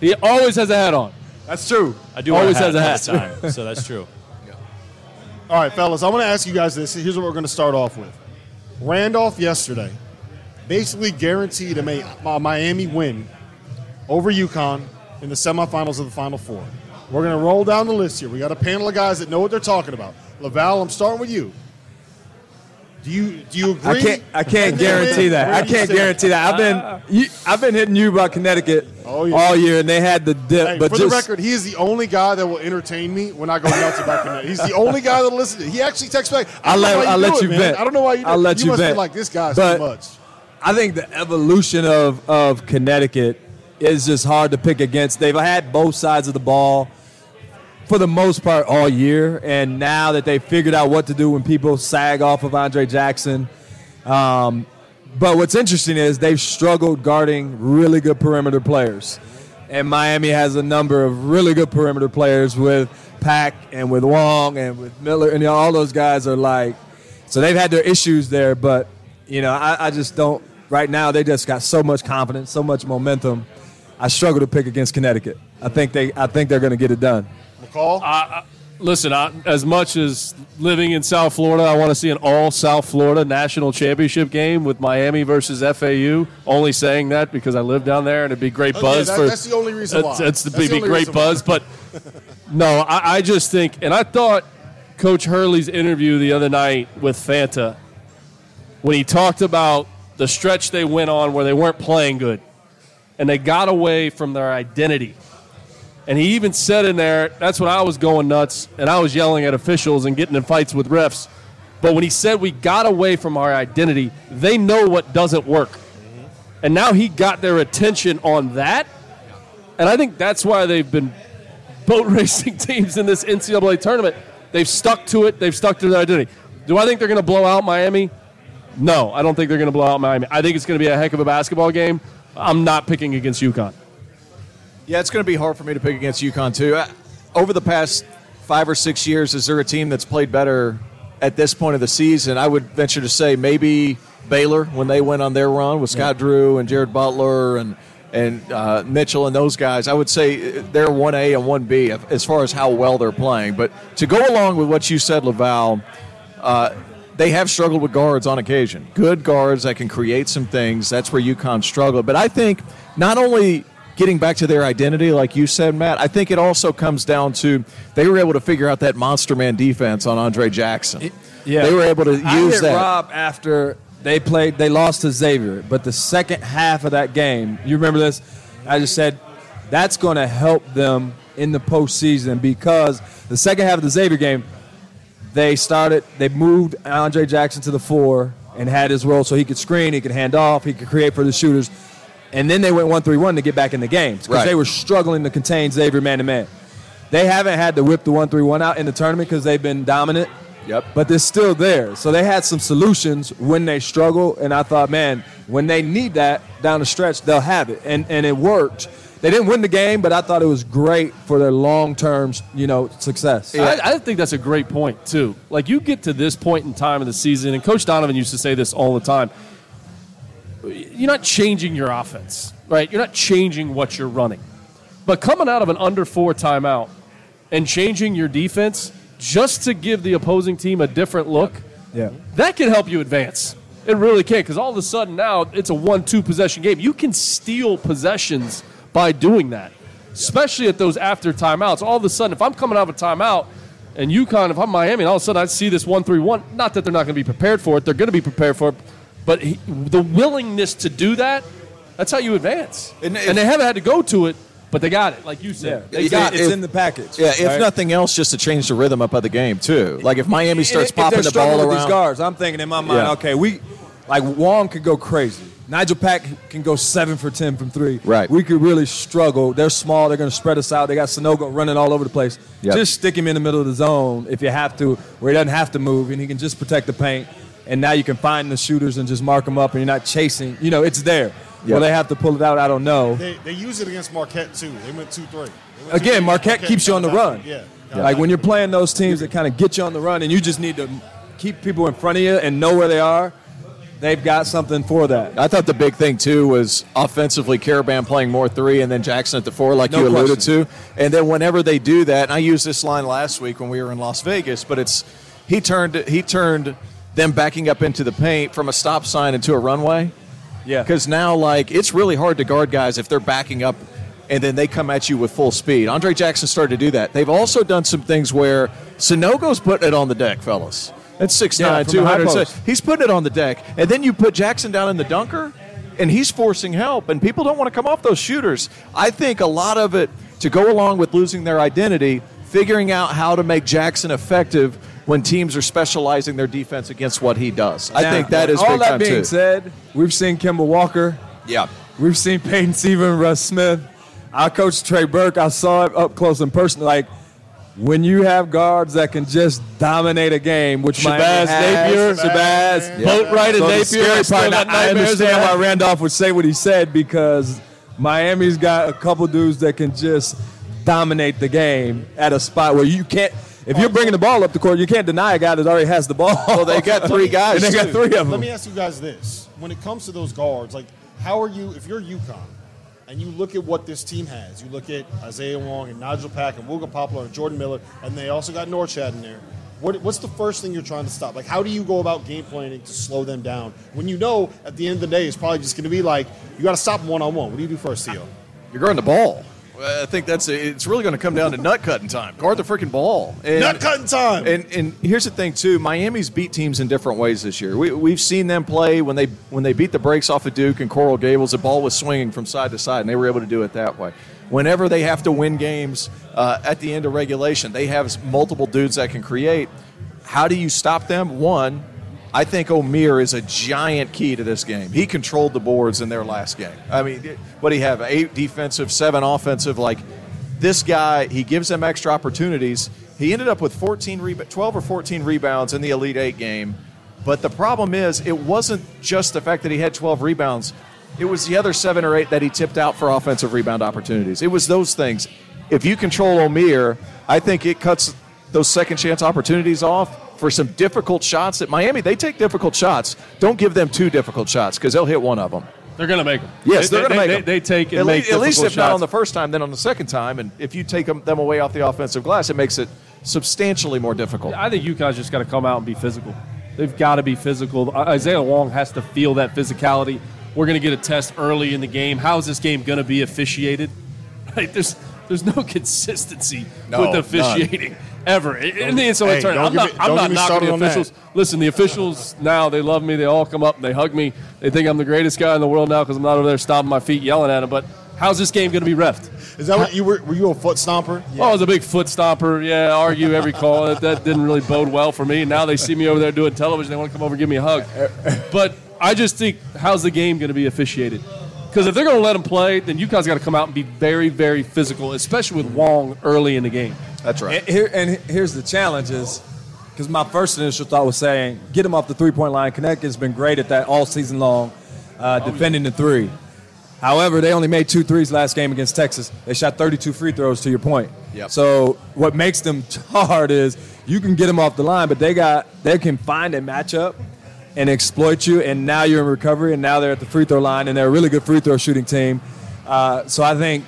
He always has a hat on. That's true. I do Always a has a hat hat. all the time, so that's true. [laughs] All right, fellas, I want to ask you guys this. Here's what we're going to start off with. Randolph yesterday basically guaranteed a Miami win over UConn in the semifinals of the Final Four. We're going to roll down the list here. We got a panel of guys that know what they're talking about. LaVall, I'm starting with you. Do you do you agree? I can't. I can't [laughs] guarantee that. I can't guarantee that. I've been. You, I've been hitting you about Connecticut Oh, yeah. all year, and they had the dip. Hey, but for just, the record, he is the only guy that will entertain me when I go nuts about Connecticut. He's the only guy that'll listen. To He actually texts back. I I'll let. I'll do let it, you man. vent. I don't know why you. I'll let you you must vent. be like this guy's But too much. I think the evolution of of Connecticut is just hard to pick against. They've had both sides of the ball for the most part all year, and now that they've figured out what to do when people sag off of Andre Jackson. Um, but what's interesting is they've struggled guarding really good perimeter players. And Miami has a number of really good perimeter players with Pack and with Wong and with Miller, and you know, all those guys are like, so they've had their issues there. But you know, I, I just don't. Right now, they just got so much confidence, so much momentum. I struggle to pick against Connecticut. I think they, I think they're going to get it done. McCall, I, I, listen, I, as much as living in South Florida, I want to see an all South Florida national championship game with Miami versus FAU. Only saying that because I live down there and it'd be great Oh, yeah, buzz that- for. that's the only reason That's, why. that's the That's the be, great reason why. buzz, but no, I, I just think, and I thought Coach Hurley's interview the other night with Fanta when he talked about the stretch they went on where they weren't playing good and they got away from their identity. And he even said in there, that's when I was going nuts and I was yelling at officials and getting in fights with refs. But when he said we got away from our identity, they know what doesn't work. And now he got their attention on that. And I think that's why they've been boat [laughs] racing teams in this NCAA tournament. They've stuck to it, they've stuck to their identity. Do I think they're going to blow out Miami? No, I don't think they're going to blow out Miami. I think it's going to be a heck of a basketball game. I'm not picking against UConn. Yeah, it's going to be hard for me to pick against UConn too. Uh, Over the past five or six years, is there a team that's played better at this point of the season? I would venture to say maybe Baylor when they went on their run with Scott Drew and Jared Butler and and uh, Mitchell and those guys. I would say they're one A and one B as far as how well they're playing. But to go along with what you said, LaVall. Uh, they have struggled with guards on occasion. Good guards that can create some things. That's where UConn struggled. But I think not only getting back to their identity, like you said, Matt, I think it also comes down to they were able to figure out that monster man defense on Andre Jackson. Yeah, They were able to I use hit that. Rob after they played. They lost to Xavier, but the second half of that game, you remember this? I just said that's going to help them in the postseason because the second half of the Xavier game, they started. They moved Andre Jackson to the four and had his role so he could screen, he could hand off, he could create for the shooters, and then they went one three one to get back in the games because Right. they were struggling to contain Xavier man to man. They haven't had to whip the one three one out in the tournament because they've been dominant. Yep. But they're still there. So they had some solutions when they struggle. And I thought, man, when they need that down the stretch, they'll have it. And and it worked. They didn't win the game, but I thought it was great for their long term, you know, success. I, I think that's a great point too. Like you get to this point in time of the season, and Coach Donovan used to say this all the time. You're not changing your offense, right? You're not changing what you're running, but coming out of an under four timeout and changing your defense just to give the opposing team a different look, Yeah. that can help you advance. It really can, because all of a sudden now it's a one-two possession game. You can steal possessions by doing that, especially at those after timeouts. All of a sudden, if I'm coming out of a timeout and UConn, if I'm Miami, and all of a sudden I see this one-three-one, not that they're not going to be prepared for it, they're going to be prepared for it, but he, the willingness to do that, that's how you advance. And And, they haven't had to go to it, but they got it, like you said. They It's, got it's it. in the package. Yeah, if right? nothing else, just to change the rhythm up of the game too. Like if Miami starts If- if popping they're the struggling ball with around, these guards, I'm thinking in my mind, Yeah. okay, we like Wong could go crazy. Nigel Pack can go seven for ten from three. Right. We could really struggle. They're small. They're going to spread us out. They got Sanogo running all over the place. Yep. Just stick him in the middle of the zone if you have to, where he doesn't have to move, and he can just protect the paint. And now you can find the shooters and just mark them up, and you're not chasing. You know, it's there. Yep. Will they have to pull it out? I don't know. They, they use it against Marquette too. They went two three. They went Again, 2-3. Marquette keeps you on the run. back. Yeah. Like when you're playing those teams that kind of get you on the run, and you just need to keep people in front of you and know where they are. They've got something for that. I thought the big thing too was offensively Karaban playing more three and then Jackson at the four, like No you alluded question. to. And then whenever they do that, and I used this line last week when we were in Las Vegas, but it's he turned he turned them backing up into the paint from a stop sign into a runway. Yeah. Because now, like, it's really hard to guard guys if they're backing up and then they come at you with full speed. Andre Jackson started to do that. They've also done some things where Sanogo's putting it on the deck, fellas. That's 6'9", Yeah, from the high 200. post. He's putting it on the deck. And then you put Jackson down in the dunker, and he's forcing help. And people don't want to come off those shooters. I think a lot of it, to go along with losing their identity, figuring out how to make Jackson effective when teams are specializing their defense against what he does. I Now, think that is all big that being too. said. We've seen Kemba Walker. Yeah. We've seen Peyton Siva, Russ Smith. I coached Trey Burke. I saw it up close and personal. Like when you have guards that can just dominate a game, which Miami has, Napier. Shabazz, Boatright and So Napier, part, I understand why. Randolph would say what he said because Miami's got a couple dudes that can just dominate the game at a spot where you can't. If you're bringing the ball up the court, you can't deny a guy that already has the ball. Well, they got three guys. [laughs] and they got three of them. Let me ask you guys this: When it comes to those guards, like, how are you? If you're UConn, and you look at what this team has, you look at Isaiah Wong and Nigel Pack and Wooga Poplar and Jordan Miller, and they also got Norchad in there. What, what's the first thing you're trying to stop? Like, how do you go about game planning to slow them down when you know at the end of the day it's probably just going to be like you got to stop them one on one? What do you do first, Theo? You're guarding the ball. I think that's it's really going to come down to nut cutting time. Guard the freaking ball. And, Nut cutting time. And and here's the thing too. Miami's beat teams in different ways this year. We, we've seen them play when they when they beat the brakes off of Duke and Coral Gables. The ball was swinging from side to side, and they were able to do it that way. Whenever they have to win games uh, at the end of regulation, they have multiple dudes that can create. How do you stop them? One, I think Omier is a giant key to this game. He controlled the boards in their last game. I mean, what do you have? Eight defensive, seven offensive. Like this guy, he gives them extra opportunities. He ended up with 14 reba- 12 or 14 rebounds in the Elite Eight game. But the problem is, it wasn't just the fact that he had 12 rebounds. It was the other seven or eight that he tipped out for offensive rebound opportunities. It was those things. If you control Omier, I think it cuts those second chance opportunities off for some difficult shots. At Miami, they take difficult shots. Don't give them two difficult shots because they'll hit one of them. They're going to make them. Yes, they, they're going to make they, them. They take and at, make at least if not on the first time, then on the second time. And if you take them, them away off the offensive glass, it makes it substantially more difficult. I think UConn's just got to come out and be physical. They've got to be physical. Isaiah Wong has to feel that physicality. We're going to get a test early in the game. How is this game going to be officiated? [laughs] Right? There's there's no [laughs] consistency No, with officiating ever in the NCAA hey, tournament. I'm not, me- I'm not knocking the officials. Listen, the officials now they love me. They all come up and they hug me. They think I'm the greatest guy in the world now because I'm not over there stomping my feet yelling at them. But how's this game going to be refed? Is that what you were? Were you a foot stomper? Oh, I was a big foot stomper. Yeah, argue every call. That, that didn't really bode well for me. Now they see me over there doing television. They want to come over and give me a hug. But I just think, how's the game going to be officiated? Because if they're going to let them play, then UConn's got to come out and be very, very physical, especially with Wong early in the game. That's right. And, here, and here's the challenge is because my first initial thought was saying get him off the three point line. Connecticut's been great at that all season long, uh, defending the three. However, they only made two threes last game against Texas. They shot 32 free throws. To your point. Yep. So what makes them [laughs] hard is you can get them off the line, but they got they can find a matchup and exploit you. And now you're in recovery, and now they're at the free throw line, and they're a really good free throw shooting team. Uh, so I think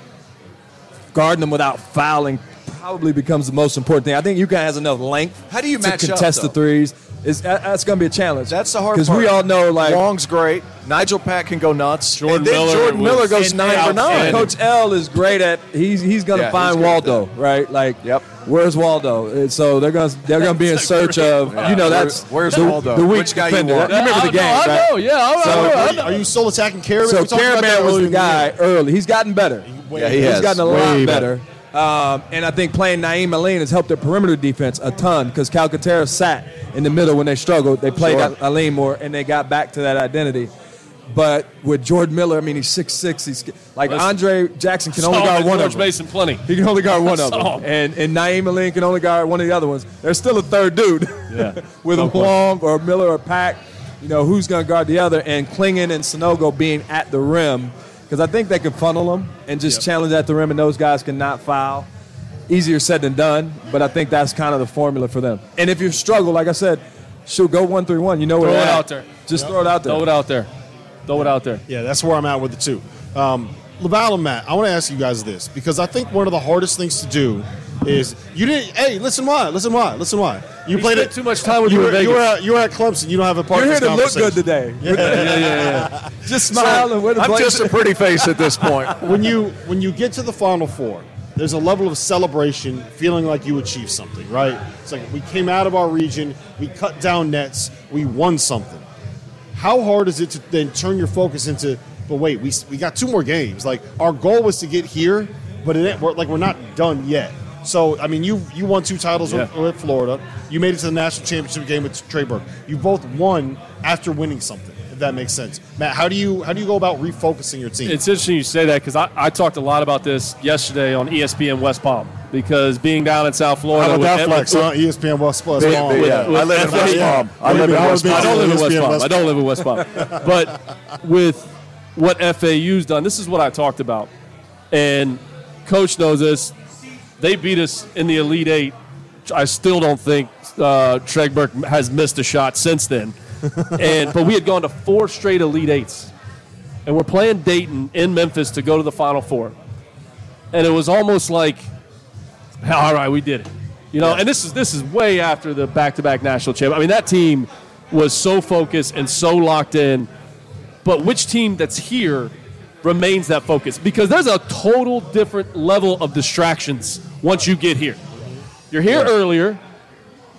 guarding them without fouling probably becomes the most important thing. I think UConn has enough length. How do you to match up, contest the threes? Is that's going to be a challenge. That's the hard because we all know like Wong's great. Nigel Pack can go nuts. Jordan and then Miller Jordan Miller goes nine for nine. Coach L is great at he's he's going to Yeah, find Waldo right. Like Yep. where's Waldo? And so they're going to they're going to be in search of you know that's Where's the, Waldo? the weak Which guy you want? You remember the game? I right? know, yeah. I, So- I, I, Are, you- still attacking Karaban? So We talked about that Karaban was the guy early. He's gotten better. Yeah, he He's has. gotten a lot better. better. Um, and I think playing Nahiem Alleyne has helped their perimeter defense a ton because Calcaterra sat in the middle when they struggled. They played Sure. Alleyne more and they got back to that identity. But with Jordan Miller, I mean, he's 6'6". He's like Listen. Andre Jackson can only guard one George of them. Mason plenty. He can only guard [laughs] one of them. And, and Nahiem Alleyne can only guard one of the other ones. There's still a third dude Yeah. [laughs] with No a Wong or Miller or Pack. You know, who's going to guard the other? And Clingan and Sanogo being at the rim. Because I think they can funnel them and just challenge at the rim, and those guys cannot foul. Easier said than done, but I think that's kind of the formula for them. And if you struggle, like I said, shoot, go one three one. You know where Throw it at. out there. Just throw it out there. Throw it out there. Throw it out there. Yeah, that's where I'm at with the two. Um, LaVall and Matt, I want to ask you guys this because I think one of the hardest things to do is you didn't. Hey, listen why? Listen why? Listen why? You He played spent it too much time with you you were, in you were at, you were at Clemson. You don't have a part. You're here this to look good today. yeah, yeah, yeah. [laughs] Just smile and win the I'm just a pretty face at this point. [laughs] when you when you get to the final four, there's a level of celebration, feeling like you achieved something, right? It's like we came out of our region, we cut down nets, we won something. How hard is it to then turn your focus into? But wait, we we got two more games. Like our goal was to get here, but it ain't, we're, like we're not done yet. So I mean, you you won two titles with, with Florida. You made it to the national championship game with Trey Burke. You both won after winning something. If that makes sense, Matt. How do you how do you go about refocusing your team? It's interesting you say that because I, I talked a lot about this yesterday on ESPN West Palm because being down in South Florida. How about with- that flex, with- huh? ESPN West West Big- Palm. big- Yeah. I live in West Palm. I live in West was I Palm. don't live in West Palm. I don't live in West Palm. [laughs] but with what FAU's done, this is what I talked about. And coach knows this. They beat us in the Elite Eight. I still don't think uh, Trey Burke has missed a shot since then. [laughs] and but we had gone to four straight Elite Eights, and we're playing Dayton in Memphis to go to the Final Four. And it was almost like, all right, we did it. You know, and this is this is way after the back-to-back national champ. I mean, that team was so focused and so locked in. But which team that's here remains that focus? Because there's a total different level of distractions once you get here. You're here earlier.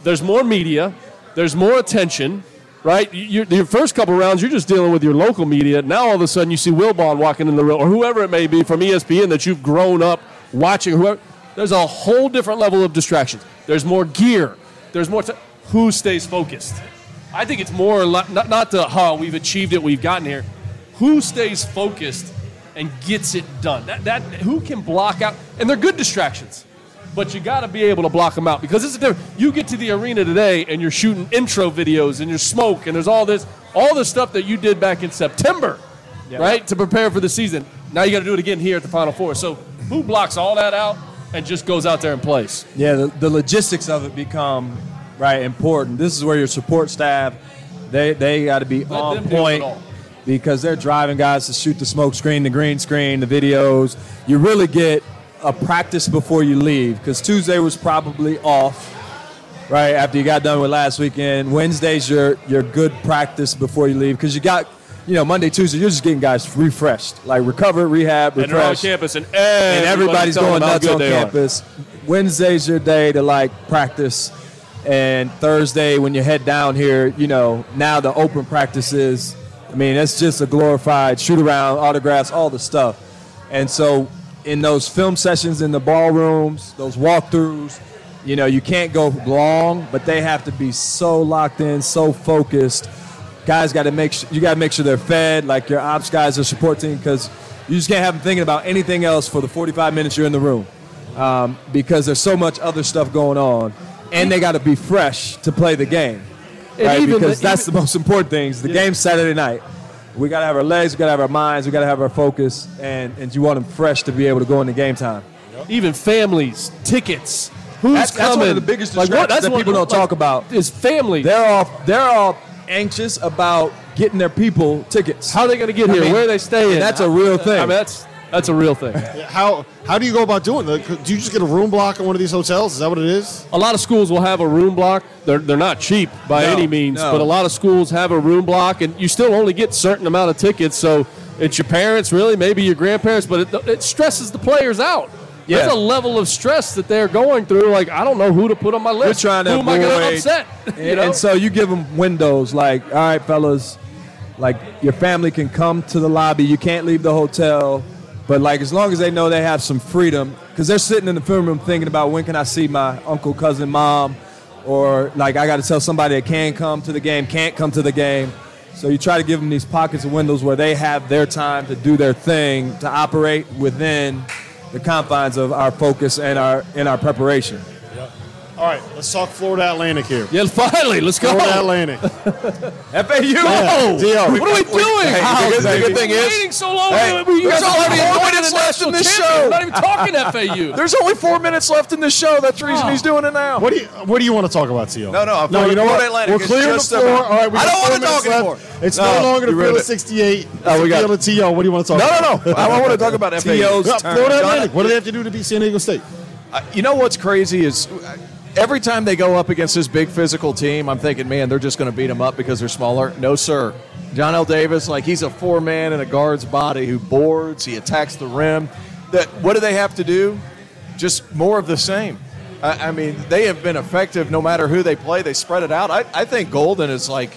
There's more media. There's more attention. Right? You, your first couple rounds, you're just dealing with your local media. Now all of a sudden, you see Wilbon walking in the room, or whoever it may be from ESPN that you've grown up watching. Whoever, there's a whole different level of distractions. There's more gear. There's more. T- who stays focused? I think it's more not not the how we've achieved it, we've gotten here. Who stays focused and gets it done? That that who can block out, and they're good distractions, but you got to be able to block them out because it's a different. You get to the arena today and you're shooting intro videos and there's smoke and there's all this all the stuff that you did back in September, right, to prepare for the season. Now you got to do it again here at the Final Four. So who blocks all that out and just goes out there and plays? Yeah, the, the logistics of it become right important. This is where your support staff they they got to be Let on them do it point because they're driving guys to shoot the smoke screen, the green screen, the videos. You really get a practice before you leave because Tuesday was probably off. Right after you got done with last weekend, Wednesday's your your good practice before you leave because you got, you know, Monday, Tuesday, you're just getting guys refreshed, like recover, rehab, And they're on campus and, and everybody's going nuts on they are. campus. Wednesday's your day to like practice, and Thursday when you head down here, you know now the open practices. I mean, that's just a glorified shoot around, autographs, all the stuff. And so, in those film sessions in the ballrooms, those walkthroughs, you know, you can't go long, but they have to be so locked in, so focused. Guys got to make sure, you got to make sure they're fed, like your ops guys or support team, because you just can't have them thinking about anything else for the 45 minutes you're in the room, um, because there's so much other stuff going on, and they got to be fresh to play the game, right? even because the- that's the most important thing. The game's Saturday night. We got to have our legs, we got to have our minds, we got to have our focus, and, and you want them fresh to be able to go into game time. even families, tickets. Who's That's- that's coming? one of the biggest Like, what- distractions that people don't like, talk about. Is family. They're all they're all anxious about getting their people tickets. How are they going to get I here? mean, Where are they staying? that's a real thing. I mean, that's that's a real thing. How how do you go about doing that? Do you just get a room block in one of these hotels? Is that what it is? A lot of schools will have a room block. They're, they're not cheap by No, any means, no. but a lot of schools have a room block, and you still only get certain amount of tickets. So it's your parents, really, maybe your grandparents, but it, it stresses the players out. There's a level of stress that they're going through. Like I don't know who to put on my list. We're list. trying to who am I going to upset? [laughs] And, you know? and so you give them windows like, all right, fellas, like your family can come to the lobby. You can't leave the hotel, but like as long as they know they have some freedom, because they're sitting in the film room thinking about when can I see my uncle, cousin, mom, or like I got to tell somebody that can come to the game, can't come to the game. So you try to give them these pockets of windows where they have their time to do their thing, to operate within the confines of our focus and our in our preparation. All right, let's talk Florida Atlantic here. yeah, finally, let's go. Florida Atlantic. [laughs] FAU. Yeah, D.O. What are we doing? Hey, How? the good- the good thing is- waiting so long. Hey, we, you there's only already four winning minutes the left in this champion. show. We're not even talking FAU. [laughs] There's only four minutes left in this show. That's the reason Oh. he's doing it now. What do you What do you want to talk about, T.O.? No, no, I'm no. You know Florida what? Atlantic We're is clearing the floor. about- All right, we I don't wanna minutes talk left. anymore. It's No, no longer the you field ruined of it. 68. It's Oh, the we got- field of T.O. What do you want to talk No, about? no, no. I, I want to talk about FAU. T.O.'s Yeah, turn. Florida Atlantic. What do they have to do to beat San Diego State? Uh, you know what's crazy is uh, every time they go up against this big physical team, I'm thinking, man, they're just going to beat them up because they're smaller. No, sir. Johnell Davis, like he's a four man in a guard's body who boards, he attacks the rim. That what do they have to do? Just more of the same. I, I mean, they have been effective no matter who they play. They spread it out. I, I think Goldin is like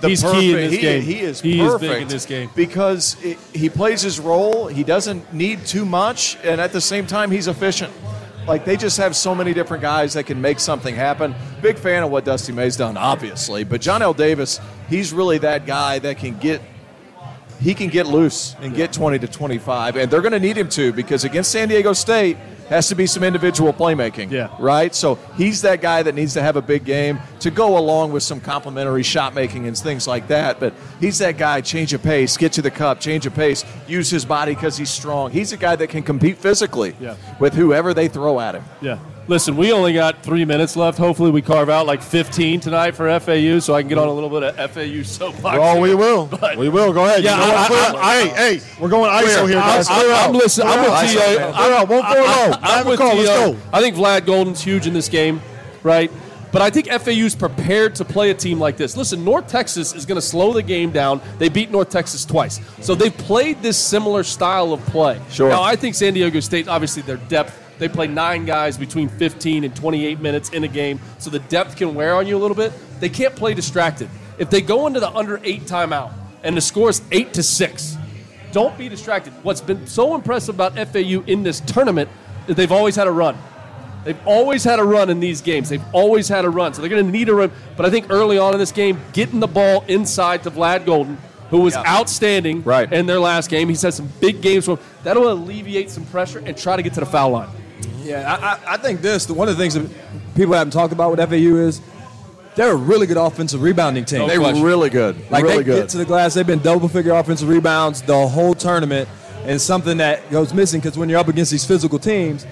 the He's perfect, key in this he, game. He is He is perfect big in this game. because it, he plays his role. He doesn't need too much, and at the same time, he's efficient. Like they just have so many different guys that can make something happen. Big fan of what Dusty May's done, obviously, but Johnell Davis, he's really that guy that can get. He can get loose and get 20 to 25, and they're going to need him to because against San Diego State has to be some individual playmaking. Yeah. Right? So he's that guy that needs to have a big game to go along with some complementary shot making and things like that. But he's that guy, change of pace, get to the cup, change of pace, use his body because he's strong. He's a guy that can compete physically Yeah. with whoever they throw at him. Yeah. Listen, we only got three minutes left. Hopefully, we carve out like 15 tonight for FAU, so I can get on a little bit of FAU soapbox. Well, we will. [laughs] But- we will. Go ahead. Yeah, You know what? I- Clear- I- hey, hey, we're going ISO here, guys. I'm, I'm, out. I'm listening. I'm with. T.O. Clear out. One, four, oh. I'm- I'm Matt with T.O. I think Vlad Goldin's huge in this game, right? But I think FAU's prepared to play a team like this. Listen, North Texas is going to slow the game down. They beat North Texas twice. So they've played this similar style of play. Sure. Now, I think San Diego State, obviously, their depth, they play nine guys between 15 and 28 minutes in a game. So the depth can wear on you a little bit. They can't play distracted. If they go into the under eight timeout and the score is eight to six, don't be distracted. What's been so impressive about FAU in this tournament is they've always had a run. They've always had a run in these games. They've always had a run. So they're going to need a run. But I think early on in this game, getting the ball inside to Vlad Goldin, who was outstanding Right. in their last game. He's had some big games for him. That'll alleviate some pressure and try to get to the foul line. Yeah, I, I- I think this, the, one of the things that people haven't talked about with FAU is they're a really good offensive rebounding team. No They're really good. Like really they good. get to the glass, they've been double figure offensive rebounds the whole tournament, and something that goes missing because when you're up against these physical teams,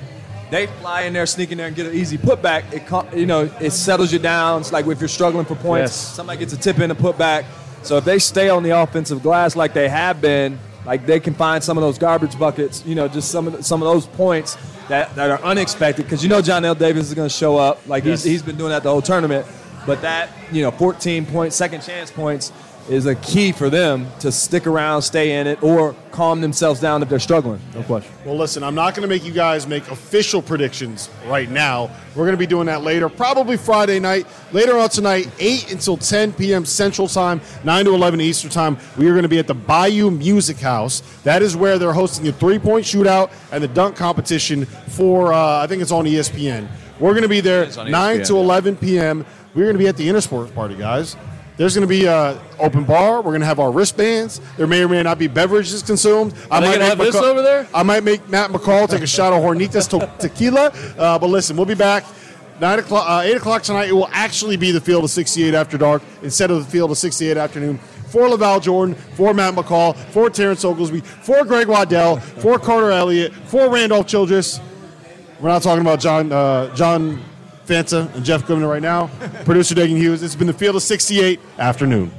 they fly in there, sneak in there, and get an easy putback. It co- you know it settles you down. It's like if you're struggling for points, Yes. somebody gets a tip in and put back. So if they stay on the offensive glass like they have been, like they can find some of those garbage buckets. You know, just some of the, some of those points that, that are unexpected because you know Johnell Davis is going to show up. Like Yes. he's he's been doing that the whole tournament. But that, you know, 14 points, second chance points is a key for them to stick around, stay in it, or calm themselves down if they're struggling. No question. Well, listen, I'm not going to make you guys make official predictions right now. We're going to be doing that later, probably Friday night. Later on tonight, 8 until 10 p.m. Central Time, 9 to 11 Eastern Time. We are going to be at the Bayou Music House. That is where they're hosting the three point shootout and the dunk competition for, uh, I think it's on ESPN. We're going to be there 9 ESPN, to 11 p.m. We're going to be at the Intersports party, guys. There's going to be an open bar. We're going to have our wristbands. There may or may not be beverages consumed. I they might have this over there? I might make Matt McCall take a shot of Hornitos to- tequila. Uh, but listen, we'll be back. Nine o'clock, uh, eight o'clock tonight. It will actually be the field of 68 after dark instead of the field of 68 afternoon. For LaVall Jordan, for Matt McCall, for Terrence Oglesby, for Greg Waddell, for Carter Elliott, for Randolph Childress. We're not talking about John uh, John Fanta and Jeff Goodman right now. Producer Dagan Hughes. It's been the field of 68 afternoon.